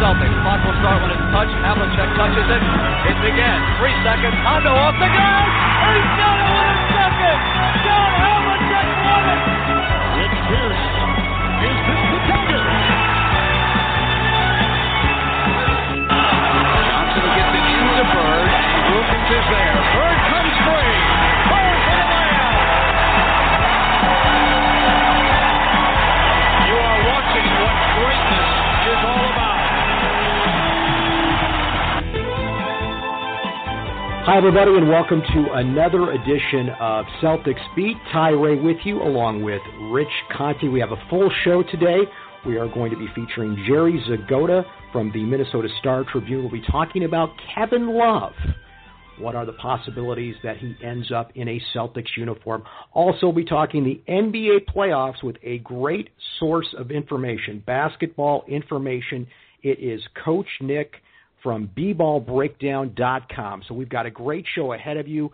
Celtics. Clock will start when it's touched. Havlicek touches it. It's again. Three seconds. Hondo off the glass. He's got it with a second. John Havlicek won it. Rick Pierce is the contender. Johnson will get it into Bird. Wilkins is there. Bird Hi, everybody, and welcome to another edition of Celtics Beat. Ty Ray with you, along with Rich Conte. We have a full show today. We are going to be featuring Jerry Zgoda from the Minnesota Star Tribune. We'll be talking about Kevin Love. What are the possibilities that he ends up in a Celtics uniform? Also, we'll be talking the NBA playoffs with a great source of information, basketball information. It is Coach Nick from bballbreakdown.com. So we've got a great show ahead of you.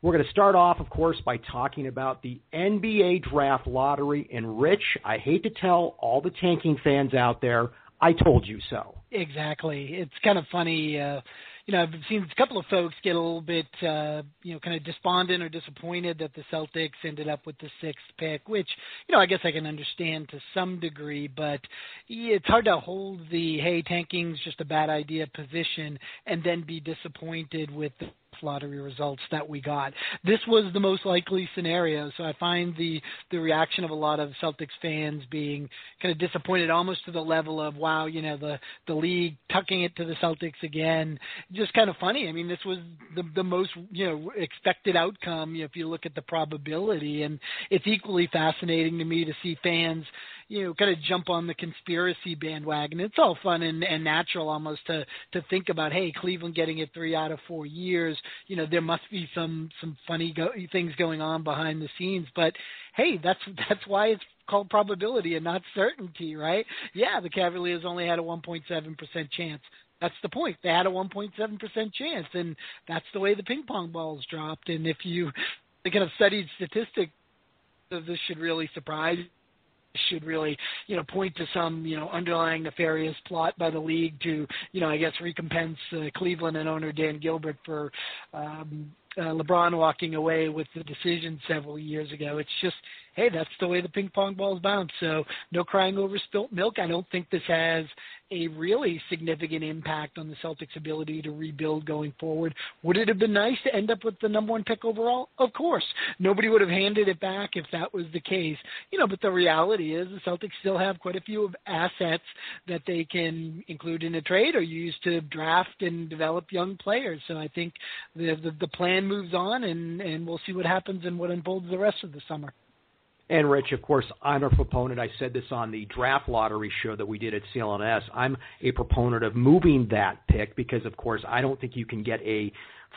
We're going to start off, of course, by talking about the NBA draft lottery. And Rich, I hate to tell all the tanking fans out there, I told you so. Exactly. It's kind of funny. Uh, you know, I've seen a couple of folks get a little bit, uh, you know, kind of despondent or disappointed that the Celtics ended up with the sixth pick, which, you know, I guess I can understand to some degree, but it's hard to hold the, hey, tanking's just a bad idea position and then be disappointed with the lottery results that we got. This was the most likely scenario, so I find the the reaction of a lot of Celtics fans being kind of disappointed, almost to the level of wow, you know, the the league tucking it to the Celtics again. Just kind of funny. I mean, this was the the most you know expected outcome you know, if you look at the probability, and it's equally fascinating to me to see fans you know, kind of jump on the conspiracy bandwagon. It's all fun and, and natural almost to to think about, hey, Cleveland getting it three out of four years. You know, there must be some some funny go- things going on behind the scenes. But hey, that's that's why it's called probability and not certainty, right? Yeah, the Cavaliers only had a 1.7% chance. That's the point. They had a 1.7% chance, and that's the way the ping pong balls dropped. And if you kind of studied statistics, this should really surprise should really, you know, point to some, you know, underlying nefarious plot by the league to, you know, I guess recompense uh, Cleveland and owner Dan Gilbert for um, uh, LeBron walking away with the decision several years ago. It's just, hey, that's the way the ping pong balls bounce. So no crying over spilt milk. I don't think this has a really significant impact on the Celtics' ability to rebuild going forward. Would it have been nice to end up with the number one pick overall? Of course. Nobody would have handed it back if that was the case. You know, but the reality is the Celtics still have quite a few of assets that they can include in a trade or use to draft and develop young players. So I think the the, the plan moves on and, and we'll see what happens and what unfolds the rest of the summer. And Rich, of course, I'm a proponent. I said this on the draft lottery show that we did at CLNS. I'm a proponent of moving that pick because, of course, I don't think you can get a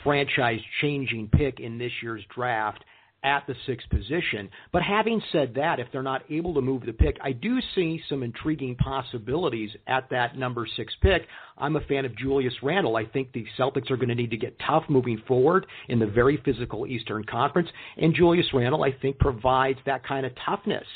franchise changing pick in this year's draft at the sixth position. But having said that, if they're not able to move the pick, I do see some intriguing possibilities at that number six pick. I'm a fan of Julius Randle. I think the Celtics are going to need to get tough moving forward in the very physical Eastern Conference, and Julius Randle, I think, provides that kind of toughness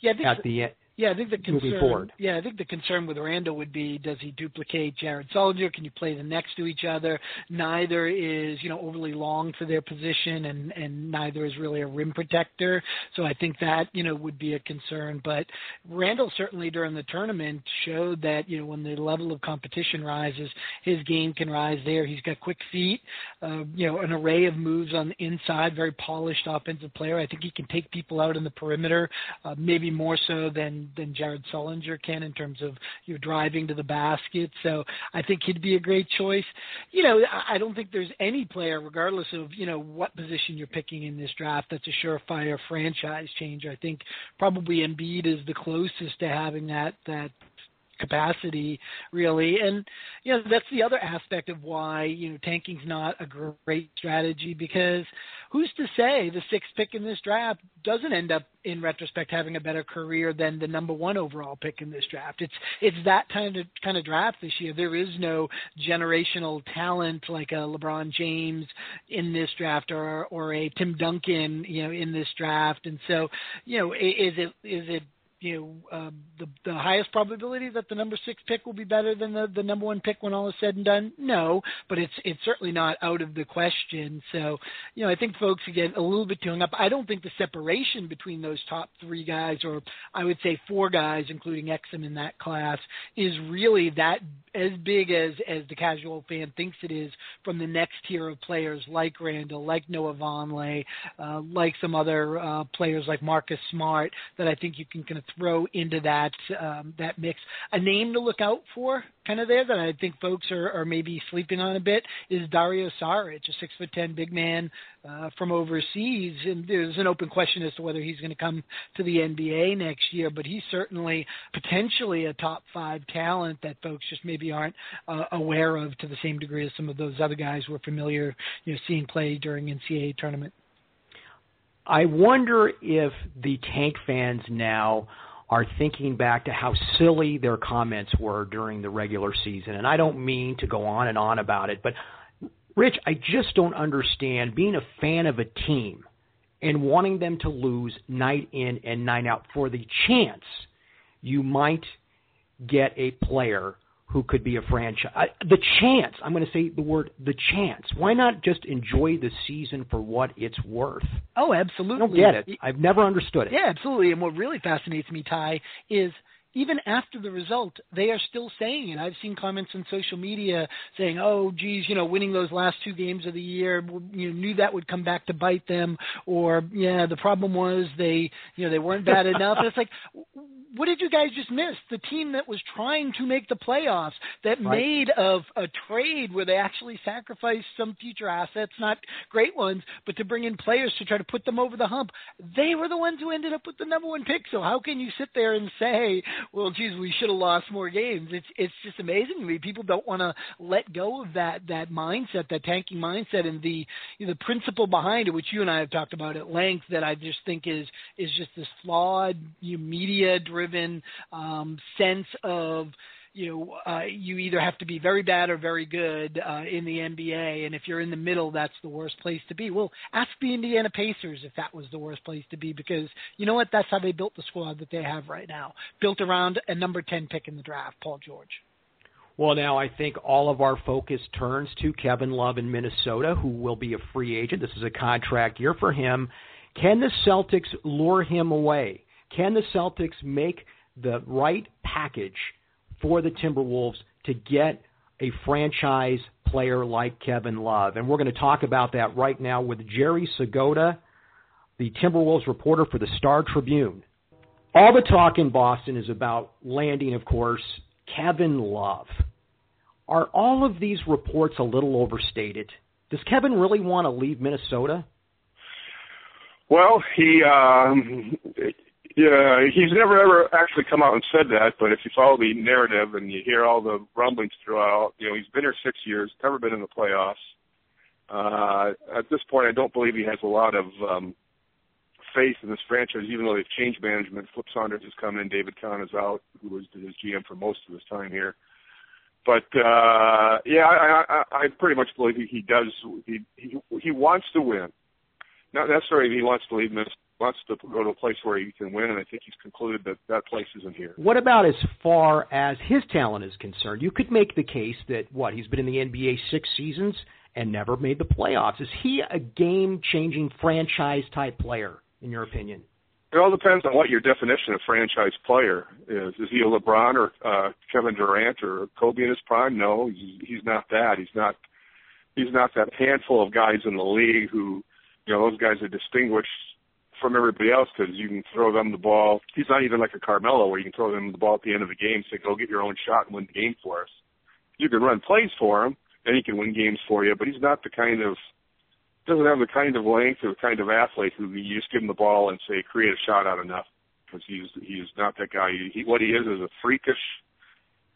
Yeah, this, at the end. Yeah, I think the concern. Yeah, I think the concern with Randle would be: does he duplicate Jared Sullinger? Can you play them next to each other? Neither is you know overly long for their position, and and neither is really a rim protector. So I think that you know would be a concern. But Randle certainly during the tournament showed that you know when the level of competition rises, his game can rise there. He's got quick feet, uh, you know, an array of moves on the inside, very polished offensive player. I think he can take people out in the perimeter, uh, maybe more so than than Jared Sullinger can in terms of you know, driving to the basket. So I think he'd be a great choice. You know, I don't think there's any player, regardless of you know what position you're picking in this draft, that's a surefire franchise changer. I think probably Embiid is the closest to having that that capacity really. And you know that's the other aspect of why you know tanking's not a great strategy because who's to say the sixth pick in this draft doesn't end up in retrospect having a better career than the number one overall pick in this draft? It's it's that kind of kind of draft this year. There is no generational talent like a LeBron James in this draft or or a Tim Duncan you know in this draft. And so you know is it is it you know uh, the the highest probability that the number six pick will be better than the the number one pick when all is said and done? No, but it's it's certainly not out of the question. So you know I think folks get a little bit too hung up. I don't think the separation between those top three guys, or I would say four guys, including Exum in that class, is really that as big as as the casual fan thinks it is from the next tier of players like Randle, like Noah Vonleh, uh, like some other uh, players like Marcus Smart that I think you can kind of throw into that um, that mix. A name to look out for, kind of there that I think folks are, are maybe sleeping on a bit, is Dario Saric, a six foot ten big man uh, from overseas, and there's an open question as to whether he's going to come to the NBA next year. But he's certainly potentially a top five talent that folks just maybe aren't uh, aware of to the same degree as some of those other guys we're familiar, you know, seeing play during NCAA tournament. I wonder if the tank fans now are thinking back to how silly their comments were during the regular season. And I don't mean to go on and on about it, but Rich, I just don't understand being a fan of a team and wanting them to lose night in and night out for the chance you might get a player who could be a franchise. The chance, I'm going to say the word the chance. Why not just enjoy the season for what it's worth? Oh, absolutely. I don't get it. I've never understood it. Yeah, absolutely. And what really fascinates me, Ty, is even after the result, they are still saying it. I've seen comments on social media saying, "Oh, geez, you know, winning those last two games of the year, you knew that would come back to bite them," or "Yeah, the problem was they, you know, they weren't bad enough." And it's like, what did you guys just miss? The team that was trying to make the playoffs, that right. made of a trade where they actually sacrificed some future assets, not great ones, but to bring in players to try to put them over the hump. They were the ones who ended up with the number one pick. So how can you sit there and say, well, geez, we should have lost more games? It's it's just amazing to me. People don't want to let go of that that mindset, that tanking mindset, and the you know, the principle behind it, which you and I have talked about at length. That I just think is is just this flawed, you know, media driven um, sense of you know, uh, you either have to be very bad or very good uh, in the NBA, and if you're in the middle, that's the worst place to be. Well, ask the Indiana Pacers if that was the worst place to be, because you know what? That's how they built the squad that they have right now, built around a number ten pick in the draft, Paul George. Well, now I think all of our focus turns to Kevin Love in Minnesota, who will be a free agent. This is a contract year for him. Can the Celtics lure him away? Can the Celtics make the right package for the Timberwolves to get a franchise player like Kevin Love? And we're going to talk about that right now with Jerry Zgoda, the Timberwolves reporter for the Star Tribune. All the talk in Boston is about landing, of course, Kevin Love. Are all of these reports a little overstated? Does Kevin really want to leave Minnesota? Well, he um, yeah, he's never ever actually come out and said that, but if you follow the narrative and you hear all the rumblings throughout, you know, he's been here six years, never been in the playoffs. Uh, at this point, I don't believe he has a lot of um, faith in this franchise, even though they've changed management. Flip Saunders is coming in, David Kahn is out, who was his GM for most of his time here. But uh, yeah, I, I, I pretty much believe he, he does. He, he he wants to win not necessarily he wants to leave Minnesota wants to go to a place where he can win, and I think he's concluded that that place isn't here. What about as far as his talent is concerned? You could make the case that what he's been in the NBA six seasons and never made the playoffs. Is he a game-changing franchise type player, in your opinion? It all depends on what your definition of franchise player is. Is he a LeBron or uh, Kevin Durant or Kobe in his prime? No, he's not that. He's not. He's not that handful of guys in the league who, you know, those guys are distinguished from everybody else because you can throw them the ball. He's not even like a Carmelo where you can throw them the ball at the end of the game, say go get your own shot and win the game for us. You can run plays for him, and he can win games for you, but he's not the kind of doesn't have the kind of length or the kind of athlete who you just give him the ball and say create a shot out enough because he's he's not that guy. He, what he is is a freakish.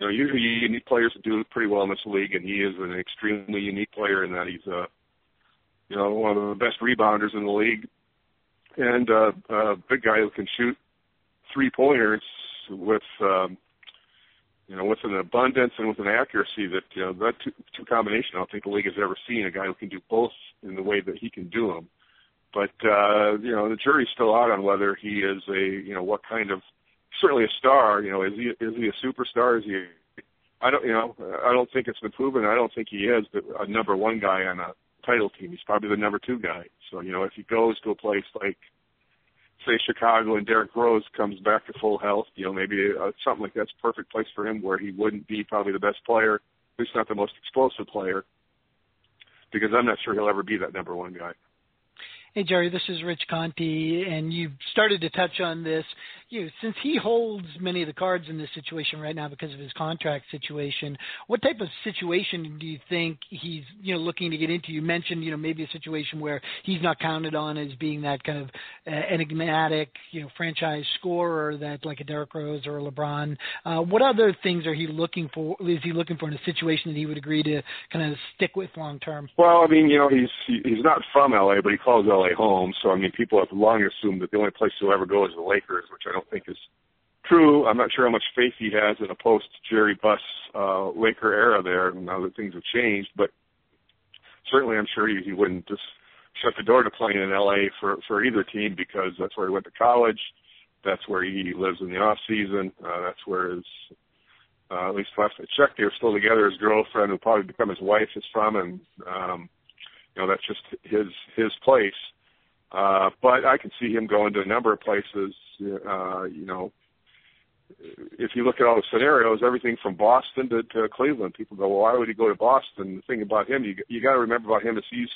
You know, usually unique players to do pretty well in this league, and he is an extremely unique player in that he's a, you know, one of the best rebounders in the league and uh, a big guy who can shoot three pointers with um, you know with an abundance and with an accuracy that you know that two, two combination I don't think the league has ever seen a guy who can do both in the way that he can do them. But uh, you know the jury's still out on whether he is a you know what kind of certainly a star. You know is he is he a superstar? Is he I don't you know I don't think it's been proven. I don't think he is a number one guy on a title team. He's probably the number two guy. So, you know, if he goes to a place like, say, Chicago and Derrick Rose comes back to full health, you know, maybe uh, something like that's a perfect place for him where he wouldn't be probably the best player, at least not the most explosive player, because I'm not sure he'll ever be that number one guy. Hey Jerry, this is Rich Conte, and you started to touch on this. You since he holds many of the cards in this situation right now because of his contract situation, what type of situation do you think he's you know looking to get into? You mentioned you know maybe a situation where he's not counted on as being that kind of uh, enigmatic you know franchise scorer that like a Derrick Rose or a LeBron. Uh, what other things are he looking for? Is he looking for in a situation that he would agree to kind of stick with long term? Well, I mean, you know, he's he's not from LA, but he calls LA home. So I mean, people have long assumed that the only place he'll ever go is the Lakers, which I don't think is true. I'm not sure how much faith he has in a post Jerry Buss uh, Laker era there. Now that things have changed, but certainly I'm sure he, he wouldn't just shut the door to playing in LA for for either team because that's where he went to college. That's where he lives in the off season. Uh, that's where his uh, at least last I checked, they were still together. His girlfriend, who probably become his wife, is from, and um, you know that's just his his place. Uh, but I can see him going to a number of places. Uh, you know, if you look at all the scenarios, everything from Boston to, to Cleveland, people go, "Well, why would he go to Boston?" The thing about him, you you got to remember about him is he's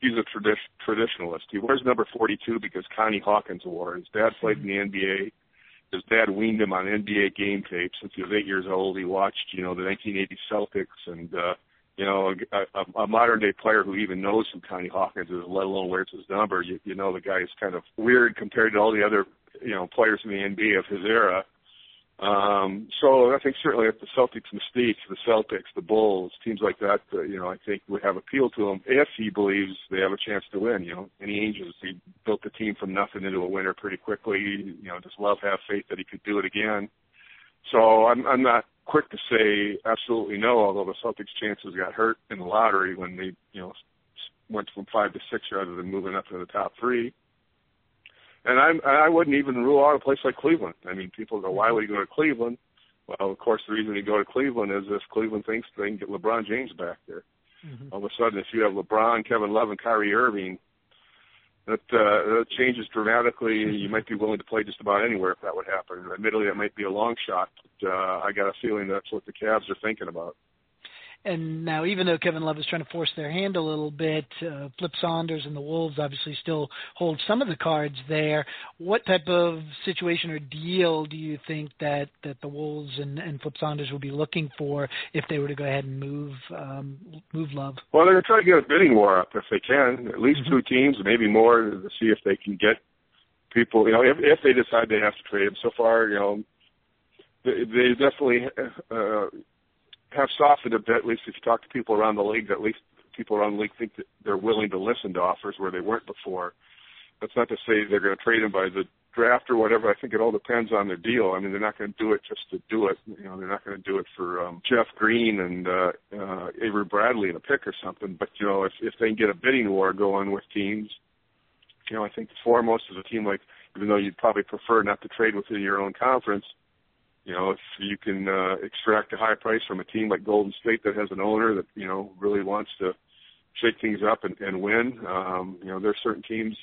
he's a tradi- traditionalist. He wears number 42 because Connie Hawkins wore. His dad played in the NBA. His dad weaned him on NBA game tapes since he was eight years old. He watched, you know, the 1980 Celtics and uh, you know, a, a modern day player who even knows who Connie Hawkins is, let alone wears his number, you, you know the guy is kind of weird compared to all the other, you know, players in the NBA of his era. Um, so I think certainly if the Celtics mystique, the Celtics, the Bulls, teams like that, uh, you know, I think would have appeal to him if he believes they have a chance to win. You know, Danny Ainge, he built the team from nothing into a winner pretty quickly. You know, just love have faith that he could do it again. So I'm, I'm not quick to say absolutely no, although the Celtics' chances got hurt in the lottery when they, you know, went from five to six rather than moving up to the top three. And I'm, I wouldn't even rule out a place like Cleveland. I mean, people go, why would he go to Cleveland? Well, of course, the reason he go to Cleveland is if Cleveland thinks they can get LeBron James back there. Mm-hmm. All of a sudden, if you have LeBron, Kevin Love, and Kyrie Irving that uh, that changes dramatically. You might be willing to play just about anywhere if that would happen. Admittedly, that might be a long shot, but uh, I got a feeling that's what the Cavs are thinking about. And now, even though Kevin Love is trying to force their hand a little bit, uh, Flip Saunders and the Wolves obviously still hold some of the cards there. What type of situation or deal do you think that, that the Wolves and, and Flip Saunders will be looking for if they were to go ahead and move um, move Love? Well, they're going to try to get a bidding war up if they can. At least mm-hmm. two teams, maybe more, to see if they can get people. You know, if, if they decide they have to trade him. So far, you know, they, they definitely. Uh, have softened a bit. At least if you talk to people around the league, at least people around the league think that they're willing to listen to offers where they weren't before. That's not to say they're going to trade him by the draft or whatever. I think it all depends on their deal. I mean, they're not going to do it just to do it. You know, they're not going to do it for um, Jeff Green and uh, uh, Avery Bradley in a pick or something. But you know, if if they can get a bidding war going with teams, You know, I think foremost is a team like, even though you'd probably prefer not to trade within your own conference, you know, if you can uh, extract a high price from a team like Golden State that has an owner that you know really wants to shake things up and, and win, um, you know, there's certain teams.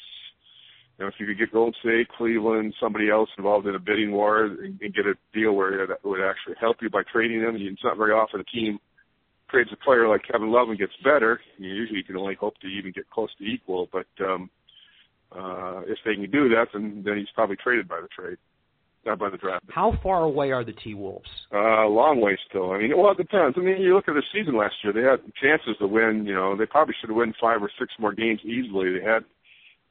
You know, if you could get Golden State, Cleveland, somebody else involved in a bidding war and, and get a deal where it would actually help you by trading them, it's not very often a team trades a player like Kevin Love and gets better. You usually can only hope to even get close to equal, but um, uh, if they can do that, then then he's probably traded by the trade not by the draft. How far away are the T Wolves? Uh, a long way still. I mean, well, it depends. I mean, you look at the season last year; they had chances to win. You know, they probably should have won five or six more games easily. They had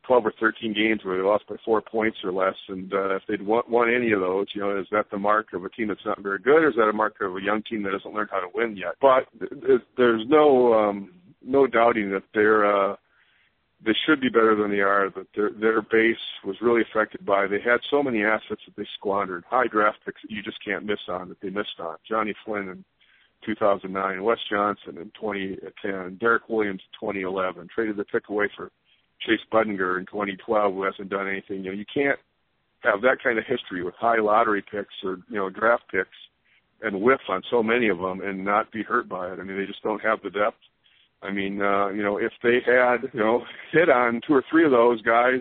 twelve or thirteen games where they lost by four points or less, and uh, if they'd won, won any of those, you know, is that the mark of a team that's not very good, or is that a mark of a young team that hasn't learned how to win yet? But there's no um, no doubting that they're. Uh, they should be better than they are, but their their base was really affected by they had so many assets that they squandered. High draft picks that you just can't miss on that they missed on. Johnny Flynn in 2009, Wes Johnson in 2010, Derrick Williams in 2011, traded the pick away for Chase Budinger in 2012, who hasn't done anything. You know, you can't have that kind of history with high lottery picks or you know draft picks and whiff on so many of them and not be hurt by it. I mean, they just don't have the depth I mean, uh, you know, if they had, you know, hit on two or three of those guys,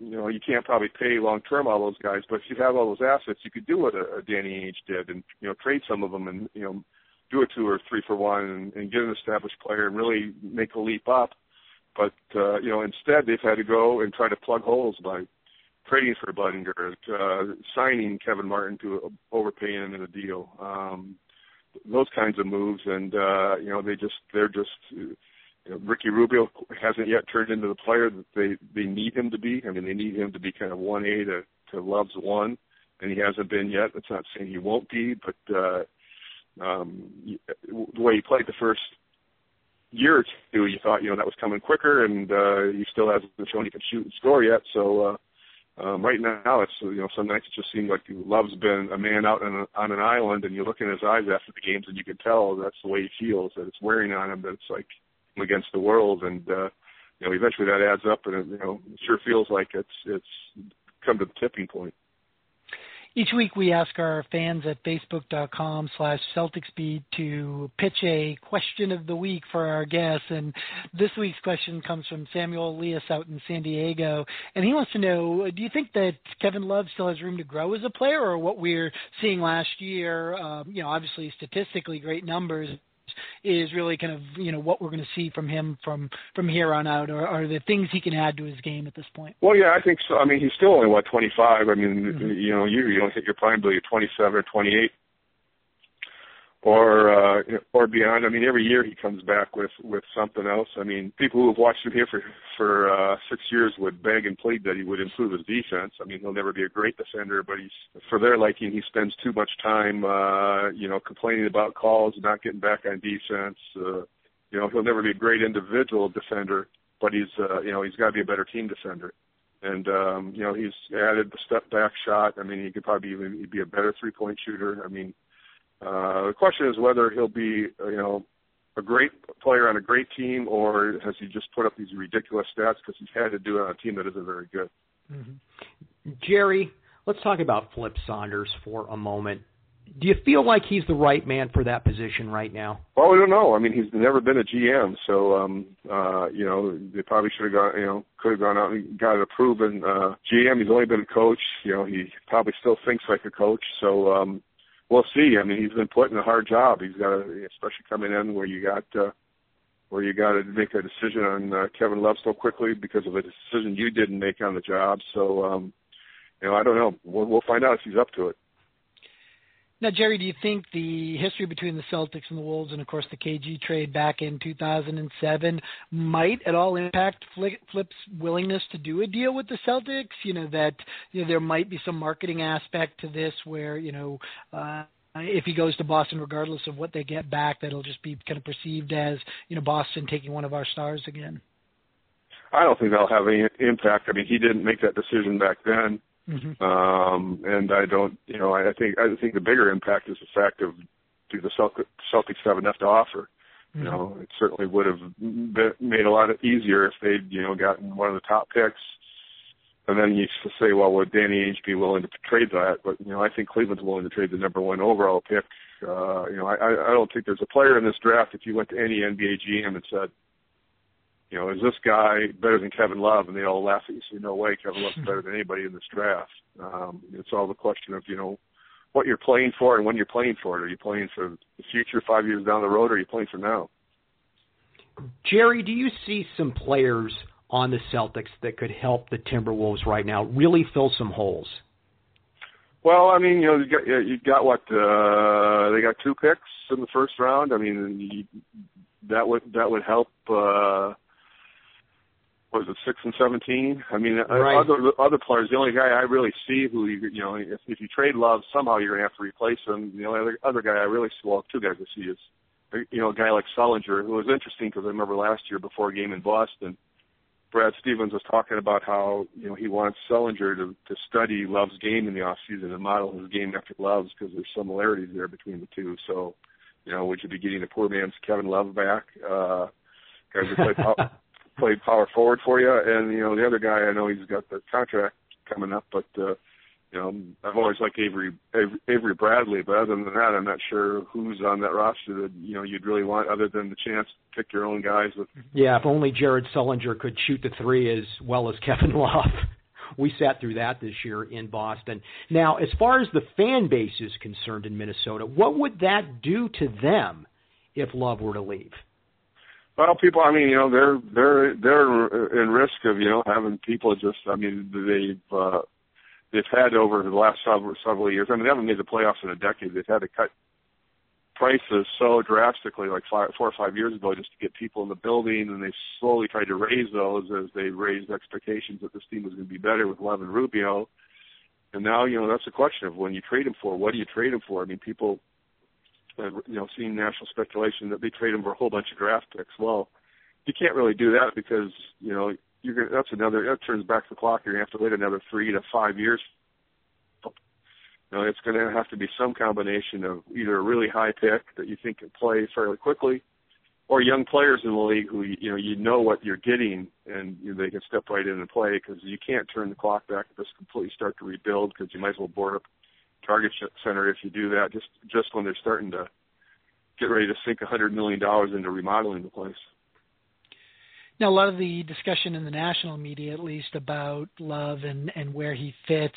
you know, you can't probably pay long term all those guys, but if you have all those assets, you could do what a, a Danny Ainge did and, you know, trade some of them and, you know, do a two or three for one and, and get an established player and really make a leap up. But, uh, you know, instead they've had to go and try to plug holes by trading for Budinger, uh, signing Kevin Martin to overpaying him in a deal. Um, those kinds of moves, and uh, you know they just they're just you know, Ricky Rubio hasn't yet turned into the player that they they need him to be. I mean, they need him to be kind of one A to to Love's one, and he hasn't been yet. That's not saying he won't be, but uh, um, the way he played the first year or two, you thought you know that was coming quicker, and uh, he still hasn't shown he can shoot and score yet. So uh, um, right now, it's you know some nights it just seems like Love's been a man out on, a, on an island, and you look in his eyes after the games, and you can tell that's the way he feels. That it's wearing on him. That it's like against the world, and uh, you know eventually that adds up, and it, you know it sure feels like it's it's come to the tipping point. Each week we ask our fans at facebook.com slash CelticsBeat to pitch a question of the week for our guests. And this week's question comes from Samuel Elias out in San Diego. And he wants to know, do you think that Kevin Love still has room to grow as a player or what we're seeing last year, um, you know, obviously statistically great numbers, is really kind of you know what we're going to see from him from from here on out, or are the things he can add to his game at this point? Well, yeah, I think so. I mean, he's still only what 25. I mean, mm-hmm. you know, you you don't hit your prime until you're 27 or 28 or uh, or beyond. I mean, every year he comes back with with something else. I mean, people who have watched him here for for uh, six years would beg and plead that he would improve his defense. I mean, he'll never be a great defender, but he's for their liking, he spends too much time, uh, you know, complaining about calls, not getting back on defense. Uh, you know, he'll never be a great individual defender, but he's uh, you know he's got to be a better team defender. And um, you know he's added the step back shot. I mean he could probably even be a better three point shooter. I mean uh, the question is whether he'll be, uh, you know, a great player on a great team, or has he just put up these ridiculous stats because he's had to do it on a team that isn't very good. Mm-hmm. Jerry, let's talk about Flip Saunders for a moment. Do you feel like he's the right man for that position right now? Well, we don't know. I mean, he's never been a GM, so um, uh, you know they probably should have gone. You know, could have gone out and got a proven uh, GM. He's only been a coach. You know, he probably still thinks like a coach. So um, we'll see. I mean, he's been put in a hard job. He's got, to, especially coming in where you got uh, where you got to make a decision on uh, Kevin Love so quickly because of a decision you didn't make on the job. So, um, you know, I don't know. We'll, we'll find out if he's up to it. Now, Jerry, do you think the history between the Celtics and the Wolves, and of course the KG trade back in 2007, might at all impact Flip's willingness to do a deal with the Celtics? You know that you know there might be some marketing aspect to this, where you know uh, if he goes to Boston, regardless of what they get back, that'll just be kind of perceived as you know Boston taking one of our stars again. I don't think that'll have any impact. I mean, he didn't make that decision back then. Mm-hmm. Um, and I don't, you know, I think I think the bigger impact is the fact of do the Celtics have enough to offer? Mm-hmm. You know, it certainly would have been, made a lot easier if they'd, you know, gotten one of the top picks and then you say, well, would Danny Ainge be willing to trade that? But you know, I think Cleveland's willing to trade the number one overall pick. Uh, you know, I, I don't think there's a player in this draft. If you went to any NBA GM and said, you know, is this guy better than Kevin Love? And they all laugh at you. Say, no way, Kevin Love's better than anybody in this draft. Um, it's all the question of you know what you're playing for and when you're playing for it. Are you playing for the future, five years down the road, or are you playing for now? Jerry, do you see some players on the Celtics that could help the Timberwolves right now really fill some holes? Well, I mean, you know, you got you got what uh, they got two picks in the first round. I mean, you, that would that would help. Uh, was it six and seventeen? I mean, uh, right. other other players. The only guy I really see who you you know, if, if you trade Love, somehow you're gonna have to replace him. The only other, other guy I really see, well, two guys I see is you know a guy like Sullinger, who was interesting because I remember last year before a game in Boston, Brad Stevens was talking about how you know he wants Sullinger to to study Love's game in the off season and model his game after Love's because there's similarities there between the two. So, you know, would you be getting a poor man's Kevin Love back? Uh, guys who play power, played power forward for you, and you know the other guy I know he's got the contract coming up, but uh, you know, I've always liked Avery, Avery Avery Bradley, but other than that, I'm not sure who's on that roster that you know you'd really want, other than the chance to pick your own guys. With yeah, if only Jared Sullinger could shoot the three as well as Kevin Love. We sat through that this year in Boston. Now, as far as the fan base is concerned in Minnesota, what would that do to them if Love were to leave? Well, people, I mean, you know, they're they're they're in risk of you know having people just, I mean, they've uh, they've had over the last several several years. I mean, they haven't made the playoffs in a decade. They've had to cut prices so drastically, like five, four or five years ago, just to get people in the building, and they slowly tried to raise those as they raised expectations that this team was going to be better with Love and Rubio. And now, you know, that's the question of when you trade him for, what do you trade him for? I mean, people, have, you know, seen national speculation that they trade him for a whole bunch of draft picks. Well, you can't really do that because, you know, you're gonna, that's another that turns back the clock. You're gonna have to wait another three to five years. You know, it's to have to be some combination of either a really high pick that you think can play fairly quickly, or young players in the league who you know you know what you're getting and you know, they can step right in and play because you can't turn the clock back and just completely start to rebuild because you might as well board up Target Center if you do that just just when they're starting to get ready to sink a hundred million dollars into remodeling the place. Now, a lot of the discussion in the national media, at least, about Love and and where he fits,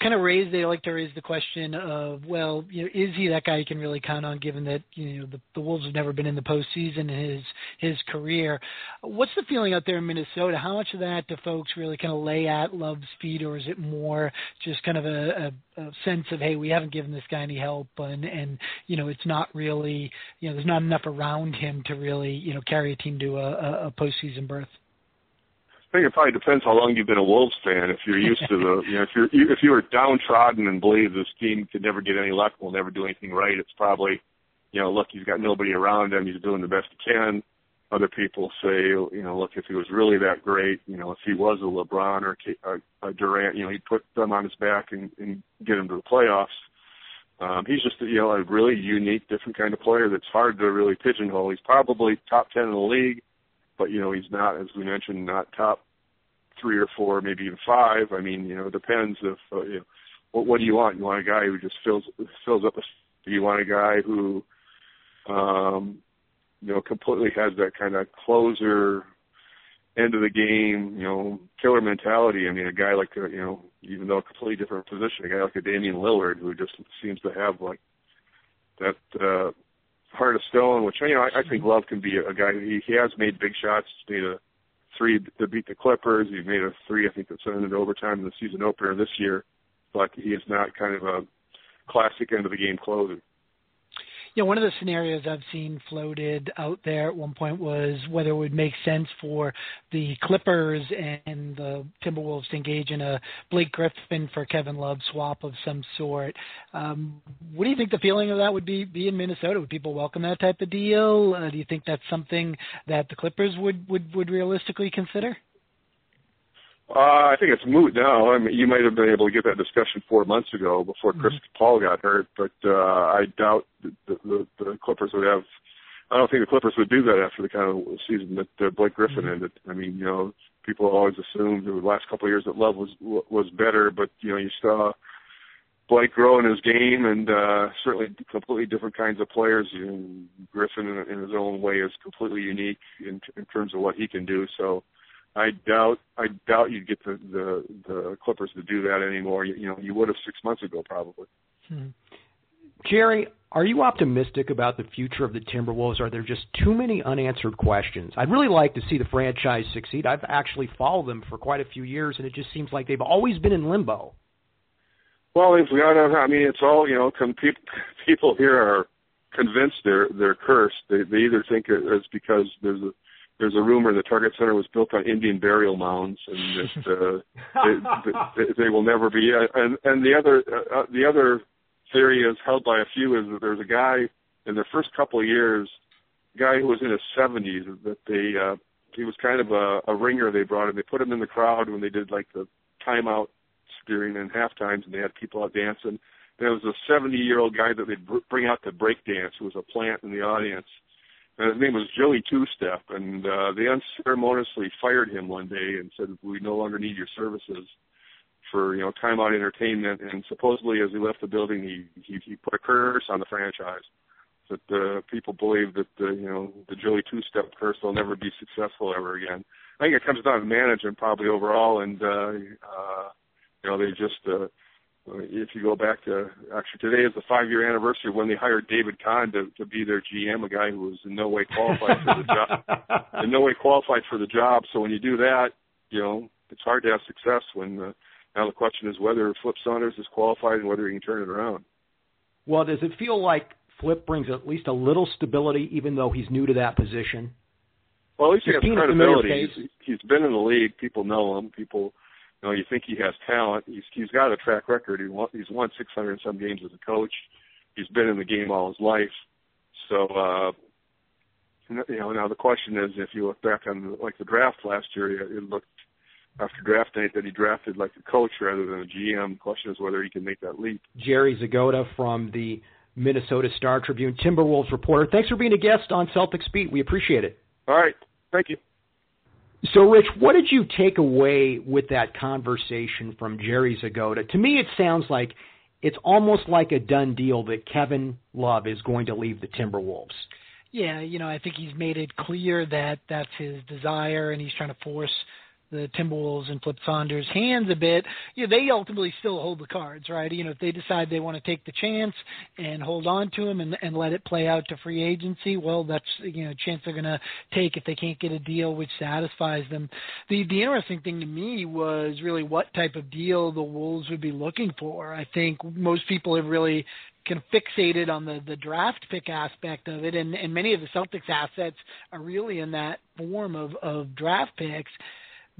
kind of raise they like to raise the question of well you know is he that guy you can really count on given that you know the, the Wolves have never been in the postseason in his his career. What's the feeling out there in Minnesota? How much of that do folks really kind of lay at Love's feet or is it more just kind of a, a, a sense of hey we haven't given this guy any help and and you know it's not really you know there's not enough around him to really you know carry a team to a, a postseason berth I think it probably depends how long you've been a Wolves fan. If you're used to the, you know, if you're if you were downtrodden and believe this team could never get any luck, will never do anything right, it's probably, you know, look, he's got nobody around him, he's doing the best he can. Other people say, you know, look, if he was really that great, you know, if he was a LeBron or a, a Durant, you know, he'd put them on his back and, and get him to the playoffs. Um, he's just, you know, a really unique, different kind of player that's hard to really pigeonhole. He's probably top ten in the league but you know he's not, as we mentioned, not top three or four, maybe even five. I mean, you know, it depends if uh, you know what what do you want? You want a guy who just fills fills up a. Do you want a guy who, um, you know, completely has that kind of closer end of the game, you know, killer mentality. I mean, a guy like a, you know, even though a completely different position, a guy like a Damian Lillard who just seems to have like that uh heart of stone, which you know I, I think Love can be a, a guy. He he has made big shots. He's made a three to beat the Clippers. He made a three, I think, that sent into overtime in the season opener this year. But he is not kind of a classic end of the game closer. Yeah, one of the scenarios I've seen floated out there at one point was whether it would make sense for the Clippers and the Timberwolves to engage in a Blake Griffin for Kevin Love swap of some sort. Um, what do you think the feeling of that would be, be in Minnesota? Would people welcome that type of deal? Uh, do you think that's something that the Clippers would, would, would realistically consider? Uh, I think it's moot now. I mean, you might have been able to get that discussion four months ago before Chris mm-hmm. Paul got hurt, but uh, I doubt the, the, the Clippers would have I don't think the Clippers would do that after the kind of season that uh, Blake Griffin Mm-hmm. ended. I mean, you know, people always assumed the last couple of years that Love was was better, but you know, you saw Blake grow in his game, and uh, certainly completely different kinds of players. You know, Griffin, in, in his own way, is completely unique in, in terms of what he can do. So, I doubt I doubt you'd get the the, the Clippers to do that anymore. You, you know, you would have six months ago probably. Hmm. Jerry, are you optimistic about the future of the Timberwolves? Are there just too many unanswered questions? I'd really like to see the franchise succeed. I've actually followed them for quite a few years, and it just seems like they've always been in limbo. Well, if we got, I mean, it's all you know. Com- people people here are convinced they're they're cursed. They they either think it's because there's a there's a rumor the Target Center was built on Indian burial mounds, and that uh, they, they, they will never be. And and the other uh, the other theory is held by a few is that there's a guy in their first couple of years, a guy who was in his 70s, that they uh, he was kind of a, a ringer. They brought him. They put him in the crowd when they did like the timeout during and half times, and they had people out dancing. There was a 70 year old guy that they'd br- bring out to break dance who was a plant in the audience. And his name was Joey Two Step, and uh, they unceremoniously fired him one day and said, "We no longer need your services for you know timeout entertainment." And supposedly, as he left the building, he he, he put a curse on the franchise that uh, people believe that the you know the Joey Two Step curse will never be successful ever again. I think it comes down to management probably overall, and uh, uh, you know they just. Uh, if you go back to actually today is the five year anniversary of when they hired David Kahn to, to be their GM, a guy who was in no way qualified for the job, in no way qualified for the job. So when you do that, you know it's hard to have success. When uh, now the question is whether Flip Saunders is qualified and whether he can turn it around. Well, does it feel like Flip brings at least a little stability, even though he's new to that position? Well, at least he has Being a familiar credibility. He's, he's been in the league. People know him. People you know, you think he has talent. He's he's got a track record. He won, he's won 600 and some games as a coach. He's been in the game all his life. So, uh, you know, now the question is, if you look back on the, like the draft last year, it looked after draft night that he drafted like a coach rather than a GM. The question is whether he can make that leap. Jerry Zgoda from the Minnesota Star Tribune, Timberwolves reporter. Thanks for being a guest on Celtics Beat. We appreciate it. All right, thank you. So, Rich, what did you take away with that conversation from Jerry Zgoda? To me, it sounds like it's almost like a done deal that Kevin Love is going to leave the Timberwolves. Yeah, you know, I think he's made it clear that that's his desire, and he's trying to force the Timberwolves and Flip Saunders' hands a bit. You know, they ultimately still hold the cards, right? You know, if they decide they want to take the chance and hold on to him and, and let it play out to free agency, well, that's you know a chance they're going to take if they can't get a deal which satisfies them. The the interesting thing to me was really what type of deal the Wolves would be looking for. I think most people have really kind of fixated on the the draft pick aspect of it, and and many of the Celtics assets are really in that form of of draft picks.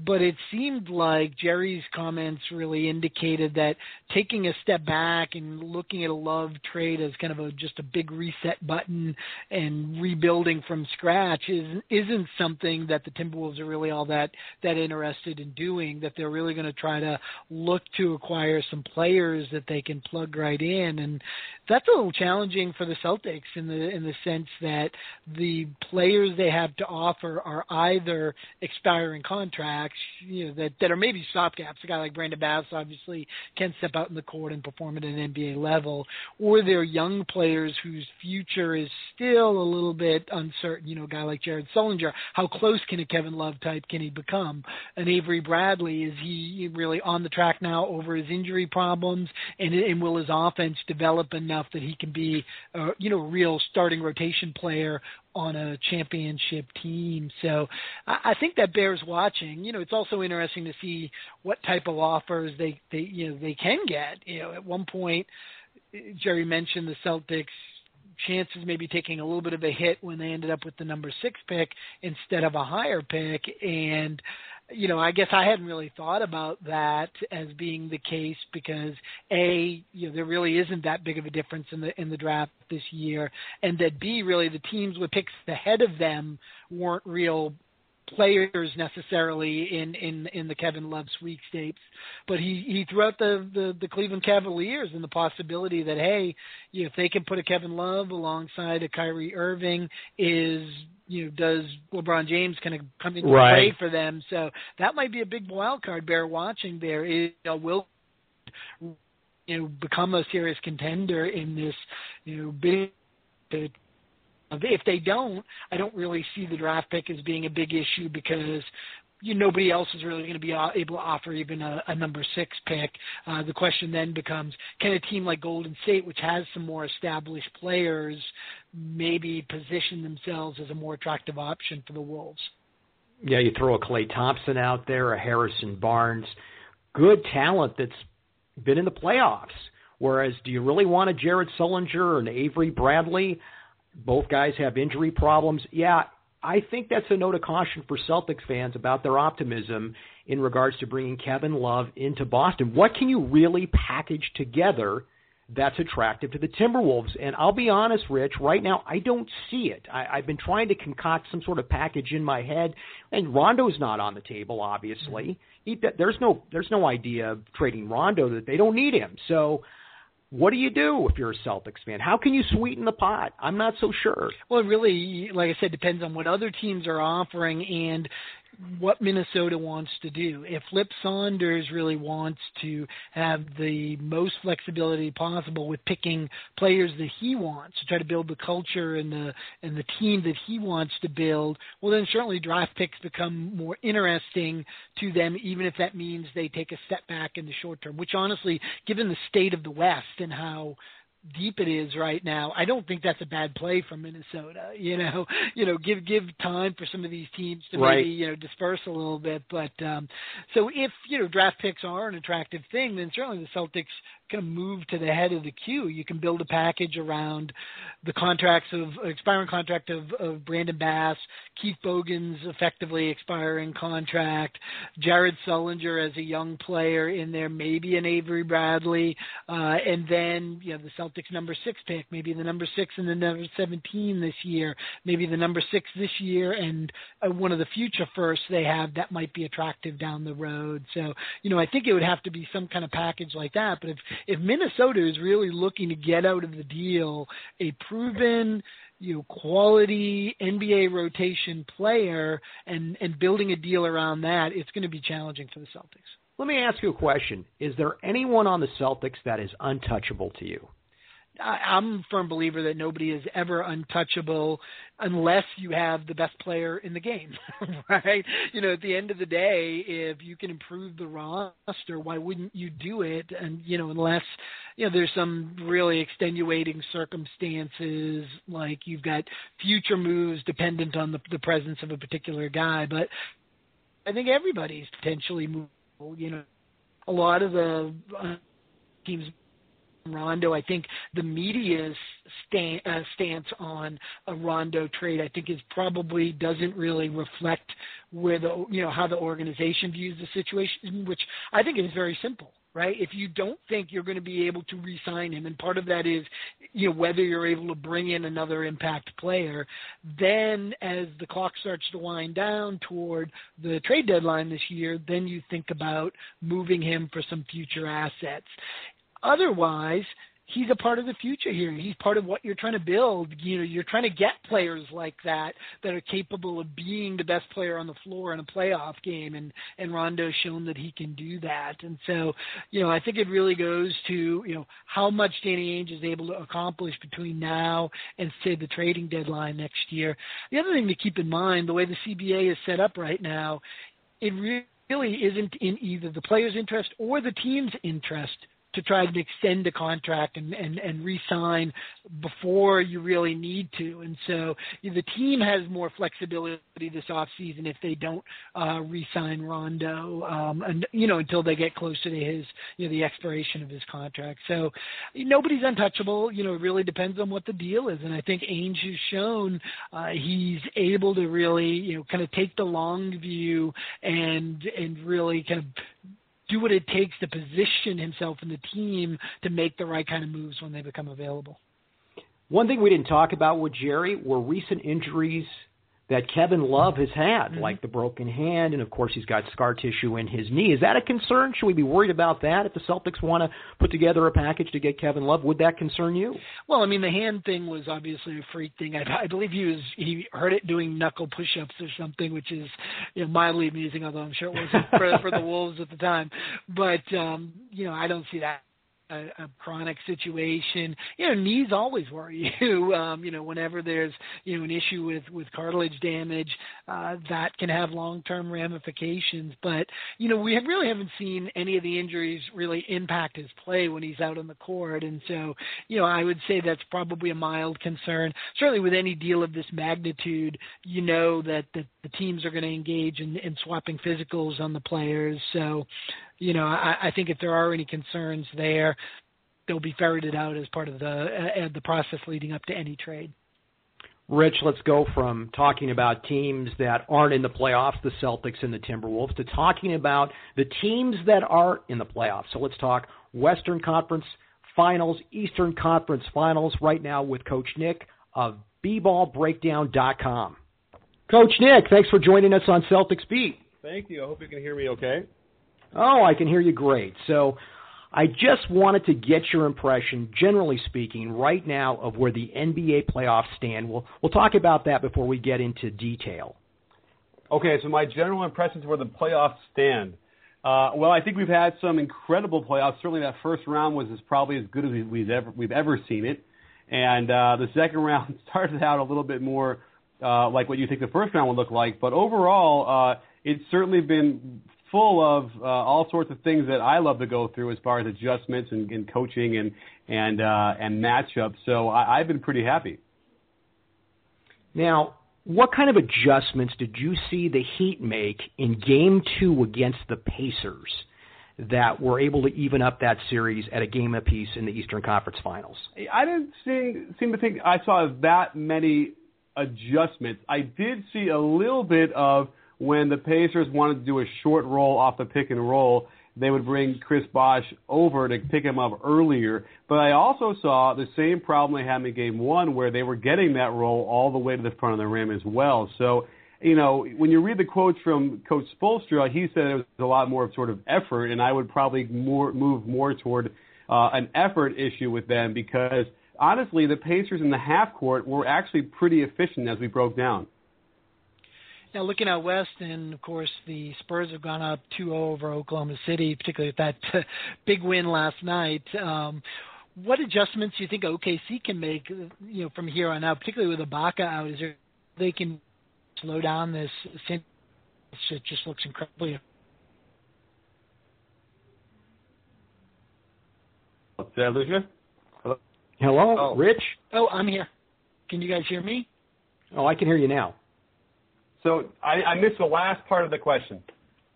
But it seemed like Jerry's comments really indicated that taking a step back and looking at a love trade as kind of a just a big reset button and rebuilding from scratch is isn't something that the Timberwolves are really all that that interested in doing. That they're really going to try to look to acquire some players that they can plug right in, and that's a little challenging for the Celtics in the in the sense that the players they have to offer are either expiring contracts, you know, that that are maybe stopgaps. A guy like Brandon Bass obviously can step out in the court and perform at an NBA level, or they're young players whose future is still a little bit uncertain. You know, a guy like Jared Sullinger, how close can a Kevin Love type can he become? An Avery Bradley, is he really on the track now over his injury problems, and and will his offense develop enough that he can be, uh, you know, real starting rotation player on a championship team. So I, I think that bears watching. You know, it's also interesting to see what type of offers they they you know they can get. You know, at one point, Jerry mentioned the Celtics chances maybe taking a little bit of a hit when they ended up with the number six pick instead of a higher pick and you know, I guess I hadn't really thought about that as being the case because a, you know, there really isn't that big of a difference in the in the draft this year, and that b, really the teams with picks ahead of them weren't real players necessarily in in in the Kevin Love sweepstakes, but he he threw out the the, the Cleveland Cavaliers and the possibility that hey, you know, if they can put a Kevin Love alongside a Kyrie Irving, is you know does LeBron James kind of come into right. play for them? So that might be a big wild card bear watching. There is you know, will you know become a serious contender in this you know big if they don't, I don't really see the draft pick as being a big issue because you, nobody else is really going to be able to offer even a, a number six pick. Uh, the question then becomes, can a team like Golden State, which has some more established players, maybe position themselves as a more attractive option for the Wolves? Yeah, you throw a Klay Thompson out there, a Harrison Barnes, good talent that's been in the playoffs. Whereas, do you really want a Jared Sullinger or an Avery Bradley? Both guys have injury problems. Yeah, I think that's a note of caution for Celtics fans about their optimism in regards to bringing Kevin Love into Boston. What can you really package together that's attractive to the Timberwolves? And I'll be honest, Rich, right now I don't see it. I, I've been trying to concoct some sort of package in my head, and Rondo's not on the table. Obviously, mm-hmm. he, there's no there's no idea of trading Rondo that they don't need him. So what do you do if you're a Celtics fan? How can you sweeten the pot? I'm not so sure. Well, it really, like I said, depends on what other teams are offering and what Minnesota wants to do. If Flip Saunders really wants to have the most flexibility possible with picking players that he wants to try to build the culture and the and the team that he wants to build, well then certainly draft picks become more interesting to them, even if that means they take a step back in the short term. Which honestly, given the state of the West and how deep it is right now, I don't think that's a bad play from Minnesota. You know, you know, give give time for some of these teams to right. maybe you know disperse a little bit. But um, so if you know draft picks are an attractive thing, then certainly the Celtics kind of move to the head of the queue. You can build a package around the contracts of expiring contract of, of Brandon Bass, Keith Bogans' effectively expiring contract, Jared Sullinger as a young player in there, maybe an Avery Bradley, uh, and then you know the Celtics number six pick, maybe the number six and the number seventeen this year, maybe the number six this year, and uh, one of the future firsts they have that might be attractive down the road. So you know I think it would have to be some kind of package like that. But if if Minnesota is really looking to get out of the deal a proven you know quality NBA rotation player and and building a deal around that, it's going to be challenging for the Celtics. Let me ask you a question. Is there anyone on the Celtics that is untouchable to you? I'm a firm believer that nobody is ever untouchable unless you have the best player in the game, right? You know, at the end of the day, if you can improve the roster, why wouldn't you do it? And you know, unless you know there's some really extenuating circumstances, like you've got future moves dependent on the, the presence of a particular guy. But I think everybody's potentially movable. You know, a lot of the uh, teams Rondo. I think the media's uh, stance on a Rondo trade, I think, is probably doesn't really reflect where the you know how the organization views the situation, which I think is very simple. Right? If you don't think you're going to be able to re-sign him, and part of that is, you know, whether you're able to bring in another impact player, then as the clock starts to wind down toward the trade deadline this year, then you think about moving him for some future assets. Otherwise, he's a part of the future here. He's part of what you're trying to build. You know, you're trying to get players like that that are capable of being the best player on the floor in a playoff game, and and Rondo's shown that he can do that. And so, you know, I think it really goes to you know how much Danny Ainge is able to accomplish between now and say the trading deadline next year. The other thing to keep in mind, the way the CBA is set up right now, it really isn't in either the player's interest or the team's interest to try to extend a contract and, and, and re-sign before you really need to. And so the team has more flexibility this offseason if they don't uh, re-sign Rondo, um, and you know until they get closer to his you know the expiration of his contract. So nobody's untouchable. You know, it really depends on what the deal is. And I think Ainge has shown uh, he's able to really you know kind of take the long view and and really kind of do what it takes to position himself and the team to make the right kind of moves when they become available. One thing we didn't talk about with Jerry were recent injuries that Kevin Love has had, mm-hmm. like the broken hand, and of course he's got scar tissue in his knee. Is that a concern? Should we be worried about that if the Celtics want to put together a package to get Kevin Love? Would that concern you? Well, I mean, the hand thing was obviously a freak thing. I, I believe he was he heard it doing knuckle push-ups or something, which is you know, mildly amusing, although I'm sure it wasn't for, for the Wolves at the time. But um, you know, I don't see that a, a chronic situation. You know, knees always worry you. Um, you know, whenever there's you know an issue with with cartilage damage, uh, that can have long-term ramifications. But you know, we have really haven't seen any of the injuries really impact his play when he's out on the court, and so you know, I would say that's probably a mild concern. Certainly, with any deal of this magnitude, you know that that the teams are going to engage in, in swapping physicals on the players. So, you know, I, I think if there are any concerns there, they'll be ferreted out as part of the uh, the process leading up to any trade. Rich, let's go from talking about teams that aren't in the playoffs, the Celtics and the Timberwolves, to talking about the teams that are in the playoffs. So let's talk Western Conference Finals, Eastern Conference Finals right now with Coach Nick of bballbreakdown.com. Coach Nick, thanks for joining us on Celtics Beat. Thank you. I hope you can hear me okay. Oh, I can hear you great. So I just wanted to get your impression, generally speaking, right now of where the NBA playoffs stand. We'll, we'll talk about that before we get into detail. Okay, so my general impressions of where the playoffs stand. Uh, well, I think we've had some incredible playoffs. Certainly, that first round was as probably as good as we've ever we've ever seen it, and uh, the second round started out a little bit more uh, like what you think the first round would look like. But overall, uh, it's certainly been full of uh, all sorts of things that I love to go through as far as adjustments and, and coaching and and uh, and matchups. So I, I've been pretty happy. Now, what kind of adjustments did you see the Heat make in Game Two against the Pacers that were able to even up that series at a game apiece in the Eastern Conference Finals? I didn't see, seem to think I saw that many adjustments. I did see a little bit of when the Pacers wanted to do a short roll off the pick and roll, they would bring Chris Bosh over to pick him up earlier. But I also saw the same problem they had in game one where they were getting that roll all the way to the front of the rim as well. So, you know, when you read the quotes from Coach Spoelstra, he said it was a lot more of sort of effort, and I would probably more move more toward uh, an effort issue with them because honestly, the Pacers in the half court were actually pretty efficient as we broke down. Now, looking out west, and of course, the Spurs have gone up 2 0 over Oklahoma City, particularly with that big win last night. Um, what adjustments do you think OKC can make, you know, from here on out, particularly with Ibaka out? Is there they can slow down this? It just looks incredibly. Did I lose you? Hello, Hello? Oh. Rich. Oh, I'm here. Can you guys hear me? Oh, I can hear you now. So I, I missed the last part of the question.